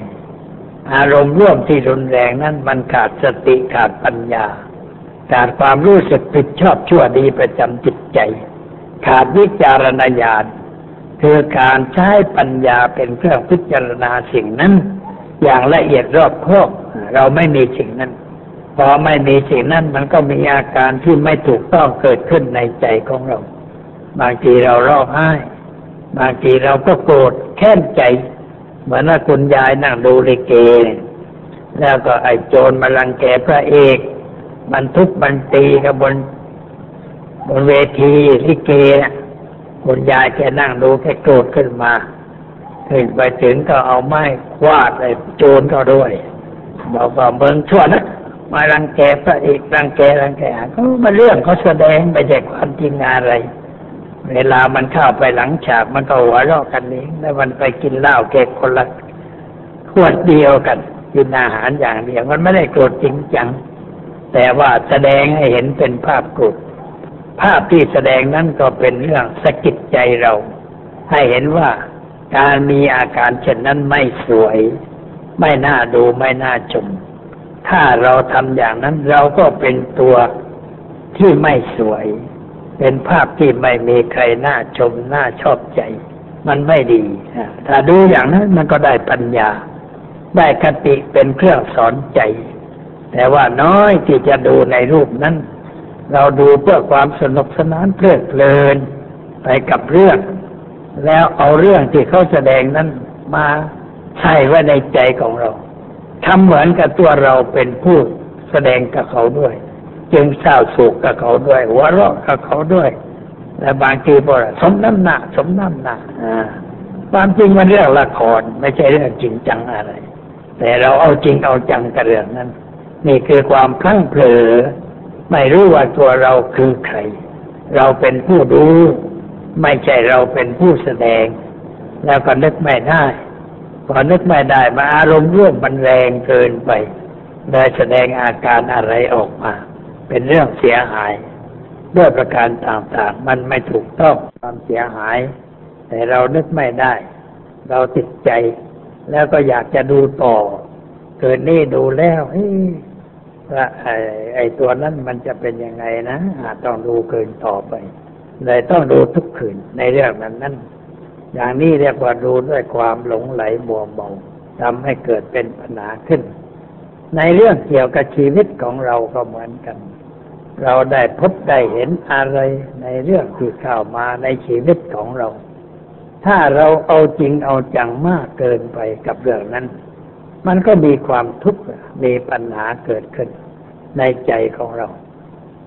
อารมณ์ร่วมที่รุนแรงนั้นมันขาดสติขาดปัญญา ขาดความรู้สึกผิดชอบชั่วดีประจำจิตใจ ขาดวิจารณญาณคือการใช้ปัญญาเป็นเครื่องพิจารณาสิ่งนั้น อย่างละเอียดรอบคอบเราไม่มีสิ่งนั้นพอไม่มีสิ่งนั้นมันก็มีอาการที่ไม่ถูกต้องเกิดขึ้นในใจของเรา บางทีเราร้องไห้ บางทีเราก็โกรธแค้นใจ เหมือนว่าคุณยายนั่งดูลิเก แล้วก็ไอ้โจรมาลังแกพระเอก มันทุบมันตีกับบน บนเวทีลิเกนะคุณยายแกนั่งดูแกโกรธขึ้นมาถึงไปถึงก็เอาไม้ควาดไอ้โจรก็ด้วยบอกว่าเมืองชั่วนะมารังแกพระเอกรังแกรังแกเขามาเรื่องเขาแสดงไปจกความจริงอะไร เวลามันเข้าไปหลังฉากมันก็หัวเราะกันเองแล้วมันไปกินเหล้าเก็บคนละขวดเดียวกันกินอาหารอย่างเดียวมันไม่ได้โกรธจริงจัง แต่ว่าแสดงให้เห็นเป็นภาพกรธภาพที่แสดงนั้นก็เป็นเรื่องสะกิดใจเรา ให้เห็นว่าการมีอาการเช่นนั้นไม่สวย ไม่น่าดูไม่น่าชมถ้าเราทำอย่างนั้นเราก็เป็นตัวที่ไม่สวย เป็นภาพที่ไม่มีใครน่าชมน่าชอบใจ มันไม่ดีนะถ้าดูอย่างนั้นมันก็ได้ปัญญา ได้คติเป็นเครื่องสอนใจ แต่ว่าน้อยที่จะดูในรูปนั้น เราดูเพื่อความสนุกสนานเพลิดเพลินไปกับเรื่อง แล้วเอาเรื่องที่เขาแสดงนั้นมาใส่ไว้ในใจของเราทำเหมือนกับตัวเราเป็นผู้แสดงกับเขาด้วย จึงเศร้าโศกกับเขาด้วยหัวเราะกับเขาด้วยและบางทีบอกสมน้ำหนักสมน้ำหนักอ่าความจริงมันเรื่องละครไม่ใช่เรื่องจริงจังอะไร แต่เราเอาจริงเอาจังกับเรื่องนั้น นี่คือความพลั้งเผลอไม่รู้ว่าตัวเราคือใคร เราเป็นผู้ดูไม่ใช่เราเป็นผู้แสดง แล้วก็นึกไม่ได้พอนึกไม่ได้มาอารมณ์ร่วมมันแรงเกินไปเลยแสดงอาการอะไรออกมา เป็นเรื่องเสียหาย ด้วยประการต่างๆ มันไม่ถูกต้องความเสียหาย แต่เรานึกไม่ได้ เราติดใจ แล้วก็อยากจะดูต่อ เกินนี่ดูแล้วเอ้ยว่าไอ้ไอ้ตัวนั้นมันจะเป็นยังไงนะอาจต้องดูเกินต่อไปเลยต้องดูทุกคืนในเรื่องนั้นนั้นอย่างนี้เรียกว่าดูด้วยความหลงไหลบัวเบาทำให้เกิดเป็นปัญหาขึ้น ในเรื่องเกี่ยวกับชีวิตของเราก็เหมือนกัน เราได้พบได้เห็นอะไรในเรื่องที่เข้ามาในชีวิตของเรา ถ้าเราเอาจริงเอาจังมากเกินไปกับเรื่องนั้น มันก็มีความทุกข์มีปัญหาเกิดขึ้นในใจของเรา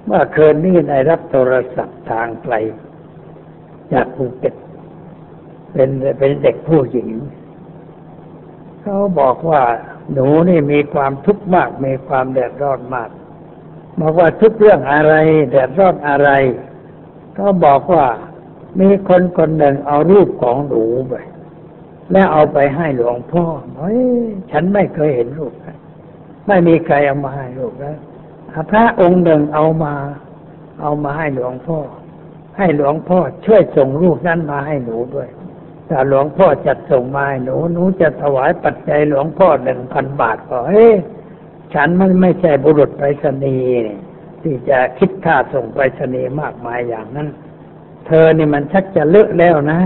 เมื่อคืนนี้ได้รับโทรศัพท์ทางไกล จากภูเก็ตเป็นเป็นเด็กผู้หญิง เขาบอกว่าหนูนี่มีความทุกข์มากมีความเดือดร้อนมาก บอกว่าทุกเรื่องอะไรเดือดร้อนอะไร ก็บอกว่ามีคนคนหนึ่งเอารูปของหนูไป แล้วเอาไปให้หลวงพ่อเฮ้ยฉันไม่เคยเห็นรูปนะไม่มีใครเอามาให้ลูกนะพระองค์หนึ่งเอามา เอามาให้หลวงพ่อ ให้หลวงพ่อช่วยส่งรูปนั้นมาให้หนูด้วยถ้าหลวงพ่อจัดส่งมาให้หนู หนูจะถวายปัจจัยหลวงพ่อหนึ่งพันบาทก็เฮ้ย ฉันมันไม่ใช่บุรุษไปรษณีย์ที่จะคิดค่าส่งไปรษณีย์มากมายอย่างนั้น เธอนี่มันชักจะเลอะแล้วนะ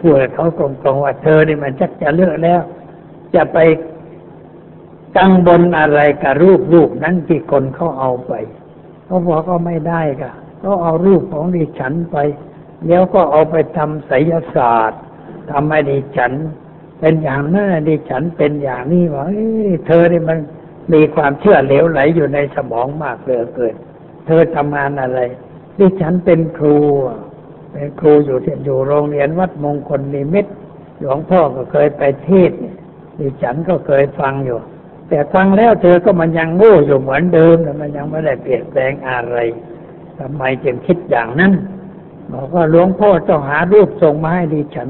พูดกับเขาตรงๆว่าเธอนี่มันชักจะเลอะแล้ว จะไปกังบนอะไรกับรูปรูปนั้นที่คนเขาเอาไปเขาบอกก็ไม่ได้ค่ะเขาเอารูปของดิฉันไปเดี๋ยวก็เอาไปทำไสยศาสตร์ทำให้ดิฉัน เป็นอย่างนั้นดิฉันเป็นอย่างนี้ว่าเอ้ยเธอนี่มัน มีความเชื่อเหลวไหลอยู่ในสมองมากเหลือเกิน เธอทำงานอะไรดิฉันเป็นครู เป็นครูอยู่ที่อยู่โรงเรียนวัดมงคลนิมิตรหลวงพ่อก็เคยไปเทศนี่ดิฉันก็เคยฟังอยู่ แต่ฟังแล้วเธอก็มันยังโง่อยู่เหมือนเดิมแต่มันยังไม่ได้เปลี่ยนแปลงอะไรทำไมจึงคิดอย่างนั้นบอกว่าหลวงพ่อต้องหารูปส่งมาให้ดิฉัน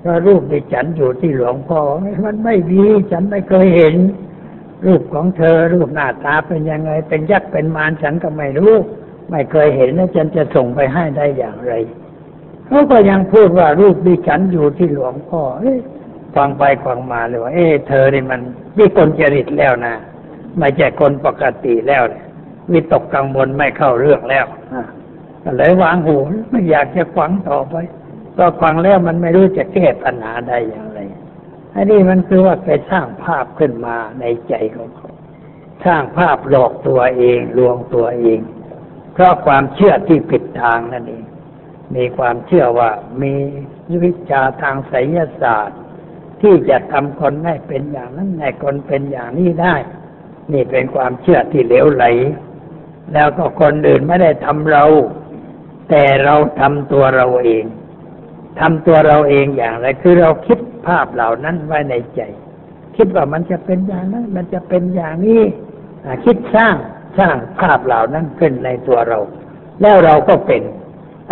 เพราะรูปดิฉันอยู่ที่หลวงพ่อมันไม่มีฉันไม่เคยเห็น รูปของเธอรูปหน้าตาเป็นยังไง เป็นยักษ์เป็นมารฉันก็ไม่รู้ ไม่เคยเห็นแล้วฉันจะส่งไปให้ได้อย่างไรเขาก็ยังพูดว่ารูปดิฉันอยู่ที่หลวงพ่อฟังไปฟังมาเลยว่า เอ๊เธอนี่มันวิกลจริตแล้วนะไม่ใช่คนปกติแล้วเนี่ยวิตกกังวลไม่เข้าเรื่องแล้วก็เลยวางหูไม่อยากจะฟังต่อไป ก็ฟังแล้วมันไม่รู้จะแก้ปัญหาได้อย่าง อันนี้มันคือว่าไปสร้างภาพขึ้นมาในใจของเขา สร้างภาพหลอกตัวเองลวงตัวเอง เพราะความเชื่อที่ผิดทางนั่นเอง มีความเชื่อว่ามีวิชาทางไสยศาสตร์ ที่จะทำคนให้เป็นอย่างนั้นให้คนเป็นอย่างนี้ได้ นี่เป็นความเชื่อที่เหลวไหล แล้วก็คนอื่นไม่ได้ทำเรา แต่เราทำตัวเราเอง ทำตัวเราเองอย่างไร คือเราคิดภาพเหล่านั้นไว้ในใจ คิดว่ามันจะเป็นอย่างนั้น มันจะเป็นอย่างนี้คิดสร้างสร้างภาพเหล่านั้นขึ้นในตัวเรา แล้วเราก็เป็น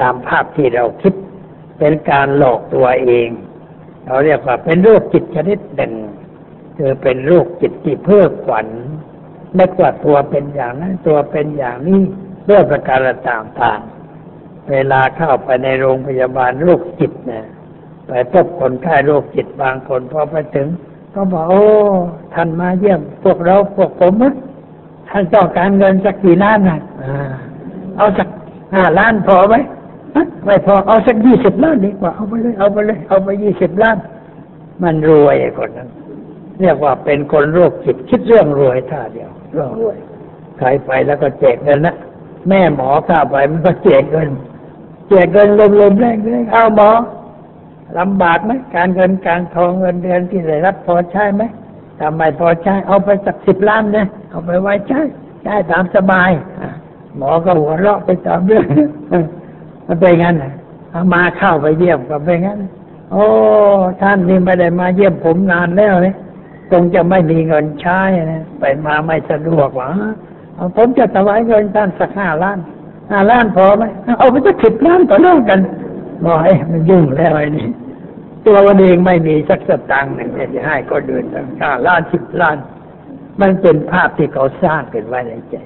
ตามภาพที่เราคิด เป็นการหลอกตัวเอง เราเรียกว่าเป็นโรคจิตชนิดหนึ่งคือเป็นโรคจิตที่เพ้อขวัญนึกว่าตัวเป็นอย่างนั้นตัวเป็นอย่างนี้เพื่อประการต่างๆ เวลาเข้าไปในโรงพยาบาลโรคจิตเนี่ยไปพบคนไข้โรคจิตบางคนพอไปถึง ก็บอกโอ้ท่านมาเยี่ยม พวกเราพวกผมนะท่านต้องการเงินสักกี่ล้านนะเอาสักห้าล้านพอไหมไม่พอเอาสักยี่สิบล้านดีกว่าเอาไปเลยเอาไปเลย เอาไปยี่สิบล้าน มันรวยคนนั้นเรียกว่าเป็นคนโรคจิตคิดเรื่องรวยท่าเดียวเรื่องรวยใครไปแล้วก็แจกเงินนะแม่หมอข้าไปมันก็แจกเงิน แจกเงินลมๆแรงๆเอาหมอลำบากไหมการเงินการทองเงินเดือนที่ได้รับพอใช่ไหมทำไมพอใช้เอาไปสักสิบล้านเนี่ยเอาไปไว้ใช้ใช้ตามสบายหมอก็หัวเราะไปตามเรื่องมันเป็นงั้นเอามาเข้าไปเยี่ยมก็เป็นงั้น โอ้ท่านนี่ไม่ได้มาเยี่ยมผมนานแล้วเนี่ยคงจะไม่มีเงินใช้นะไปมาไม่สะดวกหรอผมจะถวายเงินท่านสักห้าล้าน ห้าล้านพอไหมเอาไปสักสิบล้านต่อเนื่องกันบอกไอ้มันยุ่งแล้วไอ้นี่ตัววันเองไม่มีสักสตางค์หนึ่งจะให้ก็เดินตั้งห้าล้านสิบล้าน มันเป็นภาพที่เขาสร้างขึ้นไว้ในใจ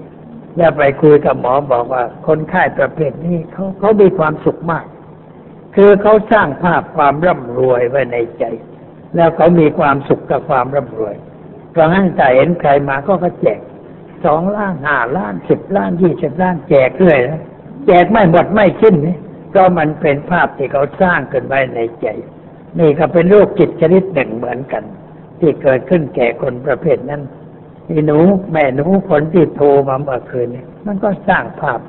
แล้วไปคุยกับหมอบอกว่า คนไข้ประเภทนี้เขาเขามีความสุขมาก คือเขาสร้างภาพความร่ำรวยไว้ในใจ แล้วเขามีความสุขกับความร่ำรวยเพราะงั้นแต่เห็นใครมาก็ก็แจก สองล้านห้าล้านสิบล้านยี่สิบล้านแจกเรื่อยนะแจกไม่หมดไม่สิ้นนี่ก็มันเป็นภาพที่เขาสร้างขึ้นไว้ในใจ นี่ก็เป็นโรคจิตชนิดหนึ่งเหมือนกัน ที่เกิดขึ้นแก่คนประเภทนั้นนี่หนูแม่หนูคนที่โทรมาเมื่อคืนนี่มันก็สร้างภาพ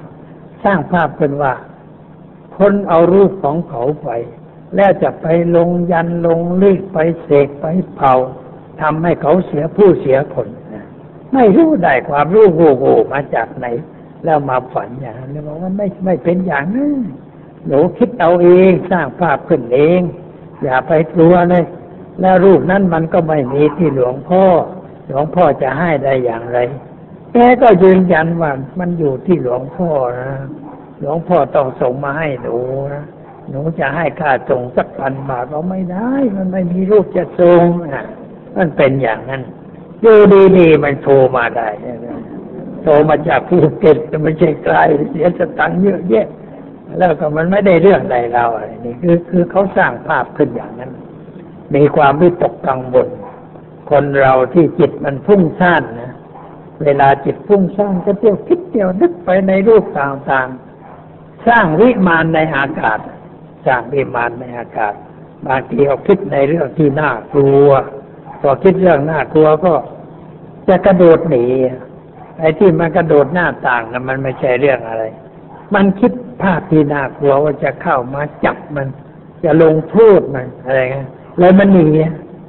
สร้างภาพเป็นว่า คนเอารูปของเขาไป แล้วจะไปลงยันลงลีกไปเสกไปเผาทำให้เขาเสียผู้เสียผล ไม่รู้ได้ความรู้โง่ๆมาจากไหน แล้วมาฝันอย่างนั้นบอกว่าไม่ไม่เป็นอย่างนั้นหนูคิดเอาเองสร้างภาพขึ้นเอง อย่าไปกลัวเลย แล้วรูปนั้นมันก็ไม่มีที่หลวงพ่อ หลวงพ่อจะให้ได้อย่างไรแกก็ยืนยันว่ามันอยู่ที่หลวงพ่อนะหลวงพ่อต้องส่งมาให้หนูนะหนูจะให้ค่าส่งสักพันบาทเราไม่ได้ มันไม่มีรูปจะส่งนะมันเป็นอย่างนั้น อยู่ดีๆมันโทรมาได้โทรมาจากภูเก็ตไม่ใช่ไกลเสียสตังค์เยอะแยะแล้วก็มันไม่ได้เรื่องใดเราอะไรนี่คือคือเขาสร้างภาพขึ้นอย่างนั้น มีความวิตกกังวลคนเราที่จิตมันพุ่งซ่านนะเวลาจิตพุ่งซ่านก็เที่ยวคิดเที่ยวนึกไปในรูปต่างๆ สร้างวิมานในอากาศ สร้างวิมานในอากาศ บางทีเขาคิดในเรื่องที่น่ากลัวพอคิดเรื่องน่ากลัวก็ จะกระโดดหนี ไอ้ที่มันกระโดดหน้าต่างนะมันไม่ใช่เรื่องอะไร มันคิดภาพที่น่ากลัวว่าจะเข้ามาจับมัน จะลงโทษมันอะไรเงี้ยเลยมันหนี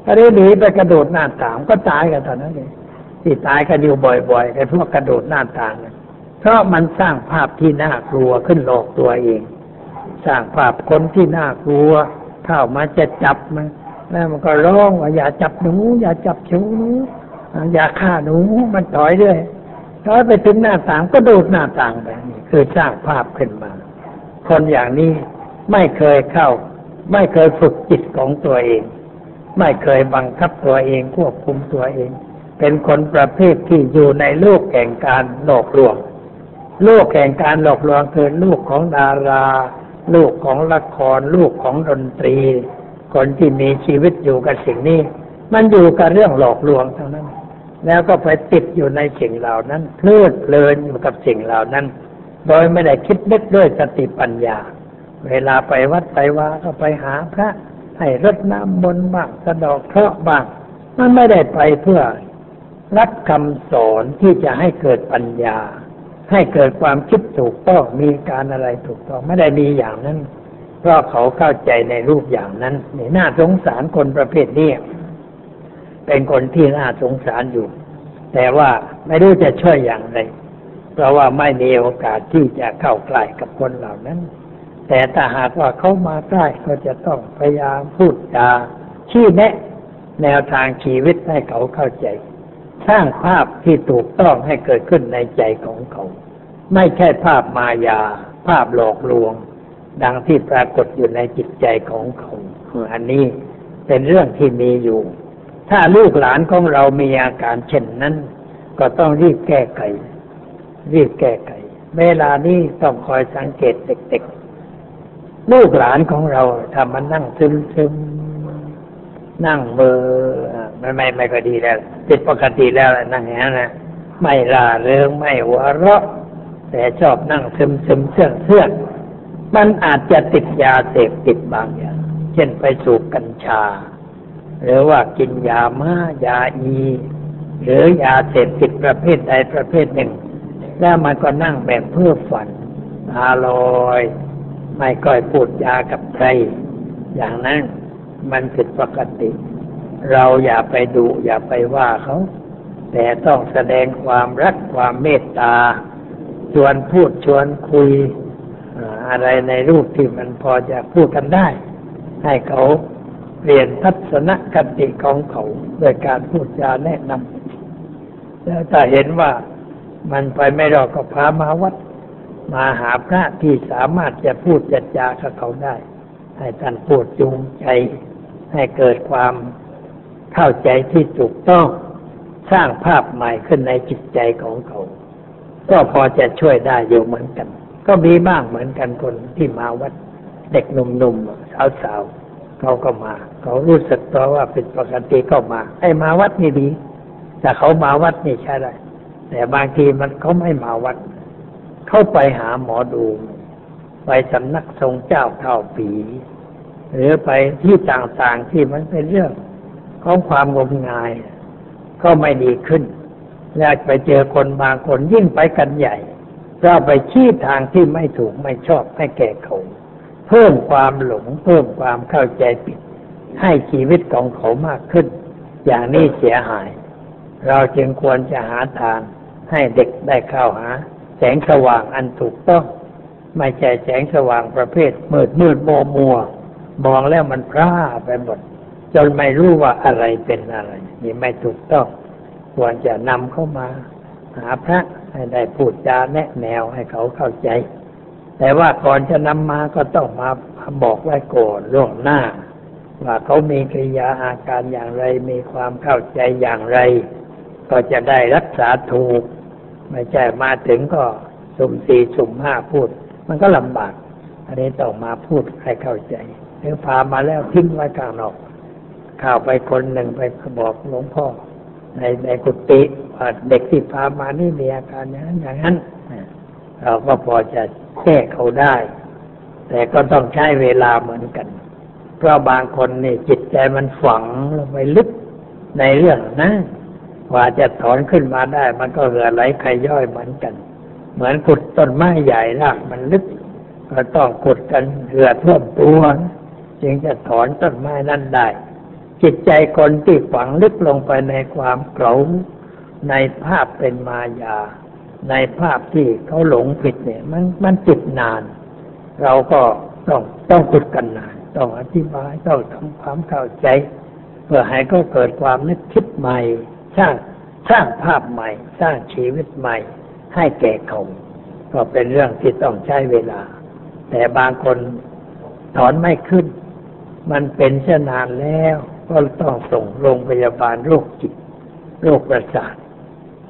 ถ้าได้หนีไปกระโดดหน้าต่างก็ตายกันตอนนั้นเองที่ตายกันอยู่บ่อยๆไอ้พวกกระโดดหน้าต่างเพราะมันสร้างภาพที่น่ากลัวขึ้นหลอกตัวเอง สร้างภาพคนที่น่ากลัว เข้ามาจะจับมันแล้วมันก็ร้องว่าอย่าจับหนู อย่าจับชูหนู อย่าฆ่าหนูมันถอยด้วยถอยไปถึงหน้าต่างก็โดดหน้าต่างไปนี่คือสร้างภาพขึ้นมา คนอย่างนี้ไม่เคยเข้า ไม่เคยฝึกจิตของตัวเอง ไม่เคยบังคับตัวเองควบคุมตัวเอง เป็นคนประเภทที่อยู่ในโลกแห่งการหลอกลวงโลกแห่งการหลอกลวงคือลูกของดาราลูกของละครลูกของดนตรี คนที่มีชีวิตอยู่กับสิ่งนี้ มันอยู่กับเรื่องหลอกลวงเท่านั้น แล้วก็ไปติดอยู่ในสิ่งเหล่านั้นเพลิดเพลินอยู่กับสิ่งเหล่านั้น โดยไม่ได้คิดนึกด้วยสติปัญญา เวลาไปวัดไปวาก็ไปหาพระให้รดน้ำมนต์บ้างสะดอกเคราะห์บ้างมันไม่ได้ไปเพื่อรับคำสอนที่จะให้เกิดปัญญา ให้เกิดความคิดถูกต้องมีการอะไรถูกต้องไม่ได้มีอย่างนั้น เพราะเขาเข้าใจในรูปอย่างนั้นนี่น่าสงสารคนประเภทนี้ เป็นคนที่น่าสงสารอยู่ แต่ว่าไม่รู้จะช่วยอย่างไร เพราะว่าไม่มีโอกาสที่จะเข้าใกล้กับคนเหล่านั้น แต่ถ้าหากว่าเขามาใกล้ก็จะต้องพยายามพูดจาชี้แนะ แนวทางชีวิตให้เขาเข้าใจ สร้างภาพที่ถูกต้องให้เกิดขึ้นในใจของเขา ไม่ใช่ภาพมายา ภาพหลอกลวง ดังที่ปรากฏอยู่ในจิตใจของเขาอันนี้เป็นเรื่องที่มีอยู่ ถ้าลูกหลานของเรามีอาการเช่นนั้น ก็ต้องรีบแก้ไข รีบแก้ไข เวลานี้ต้องคอยสังเกตเด็กๆ ลูกหลานของเราทำมันนั่งซึมซึมนั่งเบอมันไม่ไม่ก็ดีแล้วผิดปกติแล้วนั่งอย่างนั้นนะไม่ลาเริงไม่หัวเราะ แต่ชอบนั่งซึมซึมเสื่องเสื่องมันอาจจะติดยาเสพติดบางอย่าง เช่นไปสูบกัญชา หรือว่ากินยาม้ายาอี หรือยาเสพติดประเภทใดประเภทหนึ่ง แล้วมันก็นั่งแบบเพื่อฝันตาลอย ไม่ก่อยพูดยากับใคร อย่างนั้นมันผิดปกติ เราอย่าไปดูอย่าไปว่าเขา แต่ต้องแสดงความรักความเมตตา ชวนพูดชวนคุยอะไรในรูปที่มันพอจะพูดกันได้ ให้เขา เปลี่ยนทัศนคติของเขาโดยการพูดจาแนะนำแล้วถ้าเห็นว่ามันไปไม่รอดก็พามาวัด มาหาพระที่สามารถจะพูดจัดจากับเขาได้ ให้ท่านพูดจูงใจ ให้เกิดความเข้าใจที่ถูกต้องสร้างภาพใหม่ขึ้นในจิตใจของเขา ก็พอจะช่วยได้อยู่เหมือนกัน ก็มีบ้างเหมือนกันคนที่มาวัด เด็กหนุ่มๆสาวๆ เขาก็มา เขารู้สึกตัวว่าเป็นปกติก็มาให้มาวัดนี่ดี แต่เขามาวัดนี่ใช่ได้ แต่บางทีมันเขาไม่มาวัด เข้าไปหาหมอดู ไปสำนักทรงเจ้าเท่าปี หรือไปที่ต่างๆที่มันเป็นเรื่องของความงมงาย ก็ไม่ดีขึ้น แล้วไปเจอคนบางคนยิ่งไปกันใหญ่ก็ไปชี้ทางที่ไม่ถูกไม่ชอบให้แก่เขา เพิ่มความหลงเพิ่มความเข้าใจผิด ให้ชีวิตของเขามากขึ้น อย่างนี้เสียหาย เราจึงควรจะหาทางให้เด็กได้เข้าหา แสงสว่างอันถูกต้อง ไม่ใช่แสงสว่างประเภท มืดมืดมัวมัวมองแล้วมันพร่าไปหมด จนไม่รู้ว่าอะไรเป็นอะไร นี่ไม่ถูกต้อง ควรจะนำเข้ามา หาพระให้ได้พูดจาแนะแนวให้เขาเข้าใจ แต่ว่าก่อนจะนำมาก็ต้องมาบอกไว้ก่อนล่วงหน้า ว่าเขามีกิริยาอาการอย่างไร มีความเข้าใจอย่างไร ก็จะได้รักษาถูก ไม่ใช่มาถึงก็สุ่มสี่สุ่มห้าพูด มันก็ลำบาก อันนี้ต้องมาพูดให้เข้าใจหรือพามาแล้วทิ้งไว้กลางนอกข้าวไปคนหนึ่งไปบอกหลวงพ่อ ในในกุฏิเด็กที่พามานี่มีอาการอย่างนั้นอย่างนั้น เราก็พอจะแก้เขาได้ แต่ก็ต้องใช้เวลาเหมือนกัน เพราะบางคนนี่จิตใจมันฝังลงไปลึกในเรื่องนะกว่าจะถอนขึ้นมาได้ มันก็เหือไหลใครย่อยเหมือนกัน เหมือนขุดต้นไม้ใหญ่รากมันลึก ก็ต้องขุดกันเหือท่วมตัวจึงจะถอนต้นไม้นั้นได้ จิตใจคนที่ฝังลึกลงไปในความเกลาในภาพเป็นมายา ในภาพที่เขาหลงผิดเนี่ย มันมันจิตนาน เราก็ต้องต้องฝึกกันนาน ต้องอธิบายต้องทำความเข้าใจ เพื่อให้เขาเกิดความนึกคิดใหม่ สร้างสร้างภาพใหม่ สร้างชีวิตใหม่ ให้แก่เขาก็เป็นเรื่องที่ต้องใช้เวลา แต่บางคนถอนไม่ขึ้น มันเป็นเช่นนานแล้ว ก็ต้องส่งโรงพยาบาลโรคจิต โรคประสาท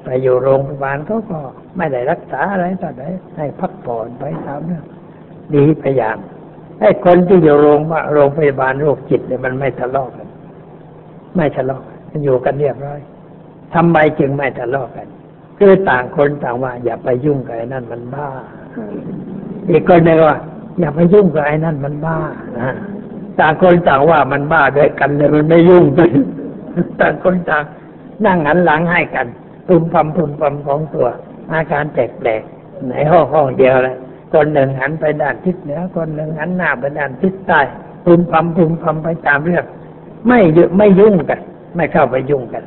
ไปอยู่โรงพยาบาลเขาก็ไม่ได้รักษาอะไรต่อไหนให้พักผ่อนไปตามเรื่องดีพยายามไอ้คนที่อยู่โรงโรงพยาบาลโรคจิตเนี่ยมันไม่ทะเลาะกัน ไม่ทะเลาะกันอยู่กันเรียบร้อยทำไมจึงไม่ทะเลาะกันคือต่างคนต่างว่า อย่าไปยุ่งกับไอ้นั่นมันบ้า อีกคนหนึ่งว่า อย่าไปยุ่งกับไอ้นั่นมันบ้านะต่างคนต่างว่ามันบ้าด้วยกันเลยมันไม่ยุ่งกันต่างคนต่างนั่งหันหลังให้กัน พุมพำพุมพำของตัว อาการแปลกๆในห้องห้องเดียวเลยคนหนึ่งหันไปด้านทิศเหนือคนหนึ่งหันหน้าไปด้านทิศใต้พุมพำพุมพำไปตามเรื่องไม่ไม่ยุ่งกัน ไม่เข้าไปยุ่งกัน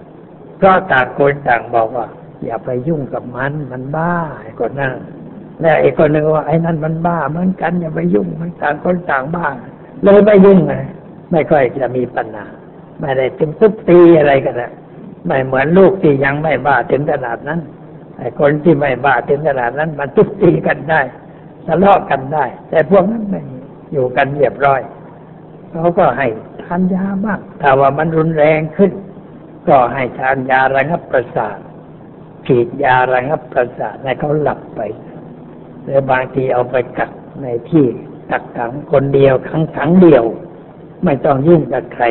เพราะต่างคนต่างบอกว่า อย่าไปยุ่งกับมันมันบ้าไอ้คนนั้นแล้วไอ้คนหนึ่งว่าไอ้นั่นมันบ้าเหมือนกันอย่าไปยุ่งมันต่างคนต่างบ้าเลยไม่ยุ่งไงไม่ค่อยจะมีปัญหาไม่ได้เป็นทุบตีอะไรกันนะ ไม่เหมือนลูกที่ยังไม่บ้าถึงขนาดนั้นไอ้คนที่ไม่บ้าถึงขนาดนั้น มันทุบตีกันได้ทะเลาะกันได้ แต่พวกนั้นไม่อยู่กันเรียบร้อยเขาก็ให้ทานยาบ้างถ้าว่ามันรุนแรงขึ้น ก็ให้ทานยาระงับประสาทฉีดยาระงับประสาทให้เขาหลับไปหรือบางทีเอาไปกักในที่กักขังคนเดียวขังขังเดียว ไม่ต้องยุ่งกับใคร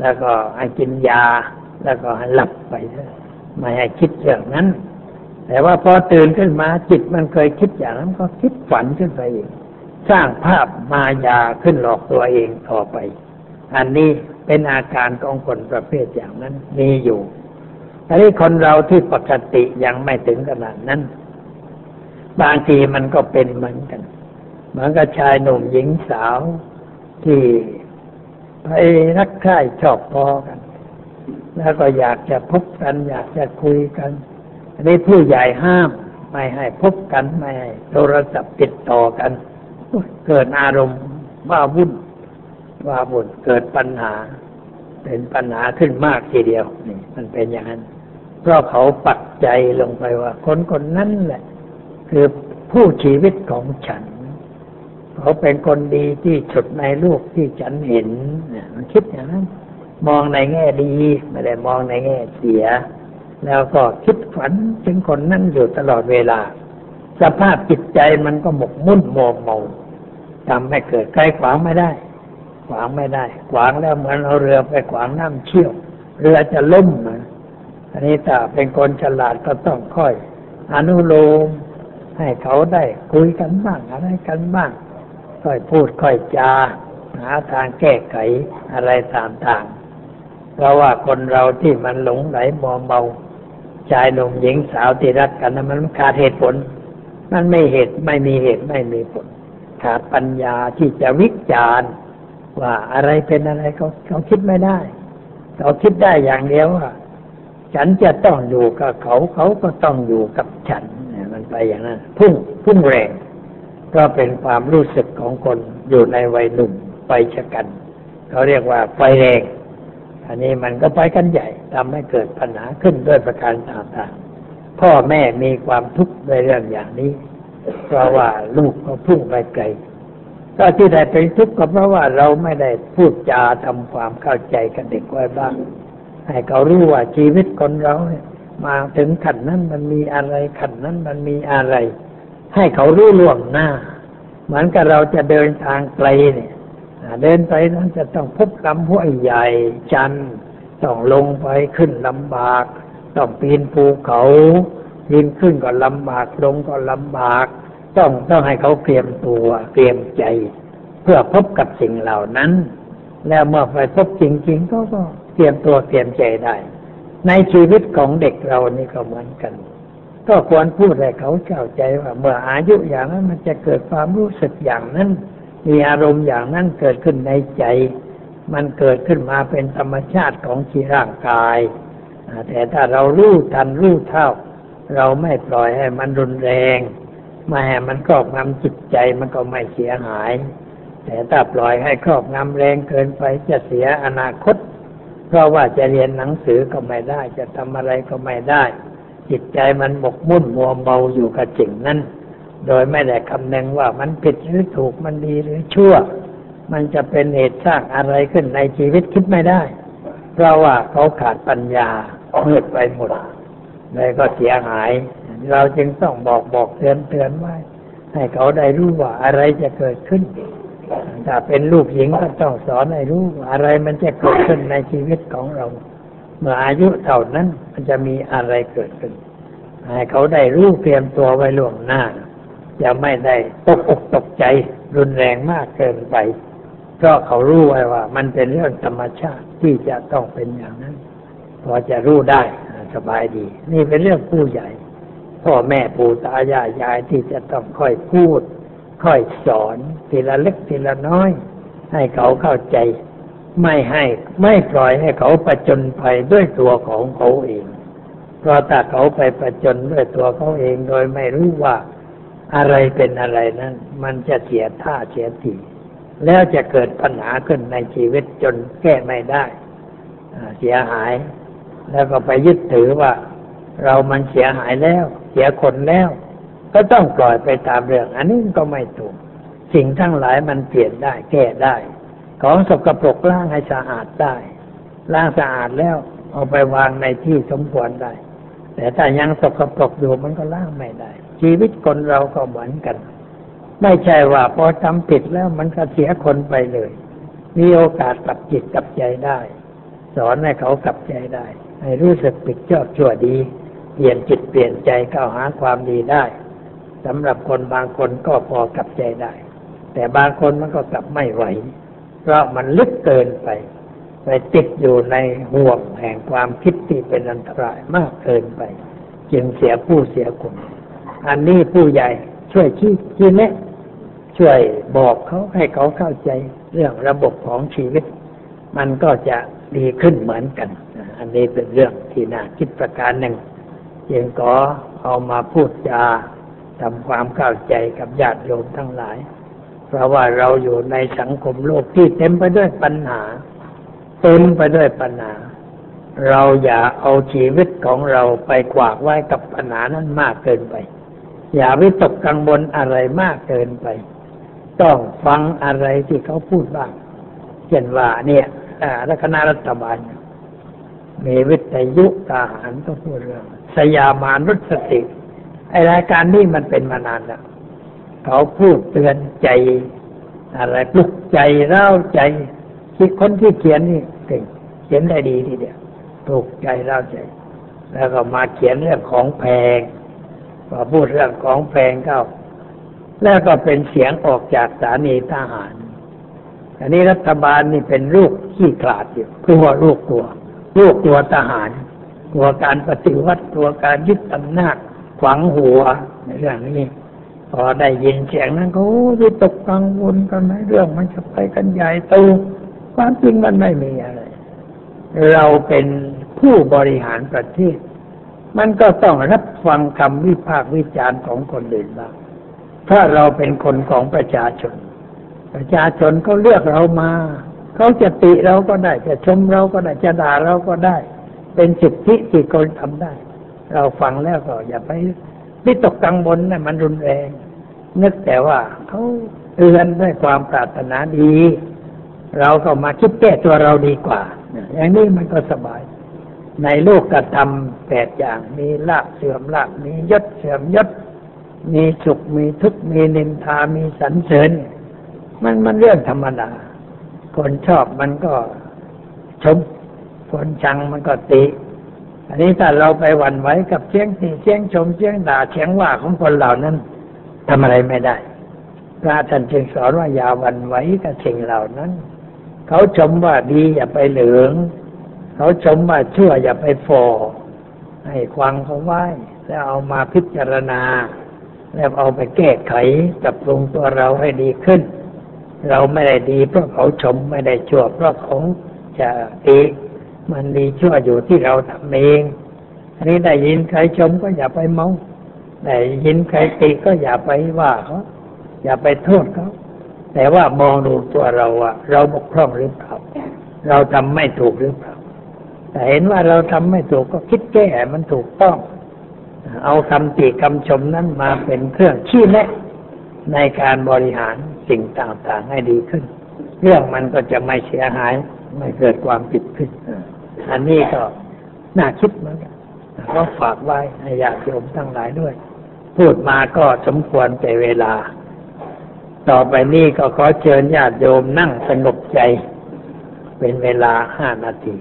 แล้วก็ให้กินยา แล้วก็ให้หลับไปไม่ให้คิดเรื่องนั้น แต่ว่าพอตื่นขึ้นมาจิตมันเคยคิดอย่างนั้นก็คิดฝันขึ้นไปอีกสร้างภาพมายาขึ้นหลอกตัวเองต่อไป อันนี้เป็นอาการของคนประเภทอย่างนั้นมีอยู่อันนี้คนเราที่ปกติยังไม่ถึงขนาดนั้น บางทีมันก็เป็นเหมือนกัน เหมือนกับชายหนุ่มหญิงสาวที่ไปรักใคร่ชอบพอกัน แล้วก็อยากจะพบกัน อยากจะคุยกัน อันนี้ผู้ใหญ่ห้าม ไม่ให้พบกันไม่ให้โทรศัพท์ติดต่อกัน เกิดอารมณ์ว่าวุ่นว่าวุ่นเกิดปัญหา เป็นปัญหาขึ้นมากทีเดียวนี่มันเป็นอย่างนั้น เพราะเขาปักใจลงไปว่า คนคนนั้นแหละ คือผู้ชีวิตของฉัน เขาเป็นคนดีที่สุดในลูกที่ฉันเห็นเนี่ยมันคิดอย่างนั้น มองในแง่ดี ไม่ได้มองในแง่เสีย แล้วก็คิดฝันถึงคนนั้นอยู่ตลอดเวลา สภาพจิตใจมันก็หมกมุ่นโมเมาทำให้เกิดใกล้ขวางไม่ได้ ขวางไม่ได้ ขวางแล้วเหมือนเอาเรือไปขวางน้ำเชี่ยว เรือจะล่มอันนี้ถ้าเป็นคนฉลาดก็ต้องค่อย อนุโลมให้เขาได้คุยกันบ้างอะไรกันบ้าง ค่อยพูดค่อยจาหาทางแก้ไขอะไรต่างๆ เพราะว่าคนเราที่มันหลงไหลมัวเมาชายหนุ่มหญิงสาวที่รักกันนั้นมันขาดเหตุผล มันไม่เหตุไม่มีเหตุไม่มีผลขาดปัญญาที่จะวิจารณ์ว่าอะไรเป็นอะไรเขาเขาคิดไม่ได้ เขาคิดได้อย่างเดียวว่าฉันจะต้องอยู่กับเขาเขาก็ต้องอยู่กับฉันมันไปอย่างนั้น พุ่งพุ่งแรง ก็เป็นความรู้สึกของคนอยู่ในวัยหนุ่มไปชะกัน เขาเรียกว่าไฟแรง อันนี้มันก็ไปกันใหญ่ทำให้เกิดปัญหาขึ้นด้วยประการต่างๆ พ่อแม่มีความทุกข์ในเรื่องอย่างนี้ เพราะว่าลูกก็พุ่งไปไกลก็ที่ได้เป็นทุกข์ก็เพราะว่าเราไม่ได้พูดจาทำความเข้าใจกับเด็กไว้บ้าง ให้เขารู้ว่าชีวิตคนเราเนี่ยมาถึงขันนั้นมันมีอะไรขันนั้นมันมีอะไร ให้เขารู้ล่วงหน้า เหมือนกับเราจะเดินทางไกลเนี่ย เดินไปนั้นจะต้องพบลำห้วยใหญ่จัน ต้องลงไปขึ้นลำบาก ต้องปีนภูเขาปีนขึ้นก็ลำบากลงก็ลำบาก ต้องต้องให้เขาเตรียมตัวเตรียมใจ เพื่อพบกับสิ่งเหล่านั้น แล้วเมื่อไปพบจริงๆก็ก็เตรียมตัวเตรียมใจได้ ในชีวิตของเด็กเรานี่ก็เหมือนกัน ก็ควรพูดให้เขาเข้าใจว่า เมื่ออายุอย่างนั้นมันจะเกิดความรู้สึกอย่างนั้น มีอารมณ์อย่างนั้นเกิดขึ้นในใจ มันเกิดขึ้นมาเป็นธรรมชาติของชีร่างกาย แต่ถ้าเรารู้ทันรู้เท่า เราไม่ปล่อยให้มันรุนแรงไม่ให้มันครอบงำจิตใจมันก็ไม่เสียหาย แต่ถ้าปล่อยให้ครอบงำแรงเกินไปจะเสียอนาคต เพราะว่าจะเรียนหนังสือก็ไม่ได้ จะทำอะไรก็ไม่ได้ จิตใจมันหมกมุ่นมัวเมาอยู่กับสิ่งนั้น โดยไม่ได้คำนึงว่ามันผิดหรือถูกมันดีหรือชั่ว มันจะเป็นเหตุสร้างอะไรขึ้นในชีวิตคิดไม่ได้ เพราะว่าเขาขาดปัญญามืดไปหมดเลยก็เสียหาย เราจึงต้องบอกบอกเตือนเตือนไว้ ให้เขาได้รู้ว่าอะไรจะเกิดขึ้นถ้าเป็นลูกหญิงก็ต้องสอนให้รู้อะไรมันจะเกิดขึ้นในชีวิตของเรา เมื่ออายุเท่านั้นมันจะมีอะไรเกิดขึ้นให้เขาได้รู้เตรียมตัวไว้ล่วงหน้า จะไม่ได้ตกอกตกใจรุนแรงมากเกินไป เพราะเขารู้ไว้ว่า มันเป็นเรื่องธรรมชาติที่จะต้องเป็นอย่างนั้น พอจะรู้ได้สบายดี นี่เป็นเรื่องผู้ใหญ่ พ่อแม่ปู่ตายายยายที่จะต้องค่อยพูด ค่อยสอนทีละเล็กทีละน้อย ให้เขาเข้าใจ ไม่ให้ไม่ปล่อยให้เขาประจนภัยด้วยตัวของเขาเอง เพราะถ้าเขาไปประจนด้วยตัวเขาเองโดยไม่รู้ว่า อะไรเป็นอะไรนั้น มันจะเสียท่าเสียทีแล้วจะเกิดปัญหาขึ้นในชีวิตจนแก้ไม่ได้ เสียหาย แล้วก็ไปยึดถือว่า เรามันเสียหายแล้ว เสียคนแล้ว ก็ต้องปล่อยไปตามเรื่อง อันนี้ก็ไม่ถูก สิ่งทั้งหลายมันเปลี่ยนได้ แก้ได้ ของสกปรกล้างให้สะอาดได้ ล้างสะอาดแล้ว เอาไปวางในที่สมควรได้ แต่ถ้ายังสกปรกอยู่มันก็ล้างไม่ได้ ชีวิตคนเราก็เหมือนกัน ไม่ใช่ว่าพอทำผิดแล้วมันก็เสียคนไปเลย มีโอกาสกลับจิตกลับใจได้ สอนให้เขากลับใจได้ ให้รู้สึกผิดชอบชั่วดี เปลี่ยนจิตเปลี่ยนใจเข้าหาความดีได้สำหรับคนบางคนก็พอกลับใจได้ แต่บางคนมันก็กลับไม่ไหว เพราะมันลึกเกินไปไปติดอยู่ในห่วงแห่งความคิดที่เป็นอันตรายมากเกินไป จึงเสียผู้เสียคน อันนี้ผู้ใหญ่ ช่วยชี้ชี้แนะช่วยบอกเขาให้เขาเข้าใจเรื่องระบบของชีวิต มันก็จะดีขึ้นเหมือนกัน อันนี้เป็นเรื่องที่น่าคิดประการหนึ่งยังก็เอามาพูดจาทำความเข้าใจกับญาติโยมทั้งหลาย เพราะว่าเราอยู่ในสังคมโลกที่เต็มไปด้วยปัญหา เต็มไปด้วยปัญหา เราอย่าเอาชีวิตของเราไปกวากไว้กับปัญหานั้นมากเกินไป อย่าวิตกกังวลอะไรมากเกินไป ต้องฟังอะไรที่เขาพูดบ้างเช่นว่าเนี่ยรัคณะรัฐบาล มีวิทยุทหารก็พูดเรื่องสยามานุสติ ไอรายการนี้มันเป็นมานานแล้วเขาพูดเตือนใจอะไรปลุกใจเล่าใจคิดคนที่เขียนนี่เก่งเขียนได้ดีทีเดียวปลุกใจเล่าใจ แล้วก็มาเขียนเรื่องของแพง พอพูดเรื่องของแพงเข้าแล้วก็เป็นเสียงออกจากสถานีทหาร อันนี้รัฐบาลนี่เป็นลูกขี้ขลาดอยู่กลัวลูกกลัว ลูกกลัวทหารกลัวการปฏิวัติกลัวการยึดอำนาจขวางหัวในเรื่องนี้พอได้ยินเสียงนั้นก็วิตกกังวลกันไหมเรื่องมันจะไปกันใหญ่โตความจริงมันไม่มีอะไร เราเป็นผู้บริหารประเทศ มันก็ต้องรับฟังคำวิพากษ์วิจารณ์ของคนอื่นบ้างถ้าเราเป็นคนของประชาชน ประชาชนเขาเลือกเรามา เขาจะติเราก็ได้ จะชมเราก็ได้ จะด่าเราก็ได้ เป็นสิทธิที่คนทำได้ เราฟังแล้วก็อย่าไปวิตกกังวลนะมันรุนแรง นึกแต่ว่าเขาเตือนด้วยความปรารถนาดี เราก็มาคิดแก้ตัวเราดีกว่า อย่างนี้มันก็สบาย ในโลกกระทำแปดอย่างมีลาบเสื่อมลาบมียศเสื่อมยศ มีสุขมีทุกข์มีนินทามีสรรเสริญ มันมันเรื่องธรรมดาคนชอบมันก็ชม คนชังมันก็ติ อันนี้ถ้าเราไปหวั่นไหวกับเชียงตีเชียงชมเชียงด่าเชียงว่าของคนเหล่านั้นทำอะไรไม่ได้พระท่านจึงสอนว่าอย่าหวั่นไหวกับสิ่งเหล่านั้น เขาชมว่าดีอย่าไปเหลือง เขาชมว่าชั่วอย่าไปฟอให้ควังเขาไว้ แล้วเอามาพิจารณา แล้วเอาไปแก้ไขปรับปรุงตัวเราให้ดีขึ้น เราไม่ได้ดีเพราะเขาชมไม่ได้ชั่วเพราะเขาจะตีมันดีชั่วอยู่ที่เราทำเองอันนี้ได้ยินใครชมก็อย่าไปเมาได้ยินใครติก็อย่าไปว่าเขาอย่าไปโทษเขาแต่ว่ามองดูตัวเราอะเราบกพร่องหรือเปล่า เราทำไม่ถูกหรือเปล่า แต่เห็นว่าเราทำไม่ถูกก็คิดแก้มันถูกต้อง เอาคำติคำชมนั้นมาเป็นเครื่องชี้แนะในการบริหารสิ่งต่างๆให้ดีขึ้น เรื่องมันก็จะไม่เสียหายไม่เกิดความผิดขึ้น อันนี้ก็น่าคิดเหมือนกันก็ฝากไว้ให้ญาติโยมทั้งหลายด้วย พูดมาก็สมควรใจเวลา ต่อไปนี้ก็ขอเชิญญาติโยมนั่งสงบใจ เป็นเวลาห้านาที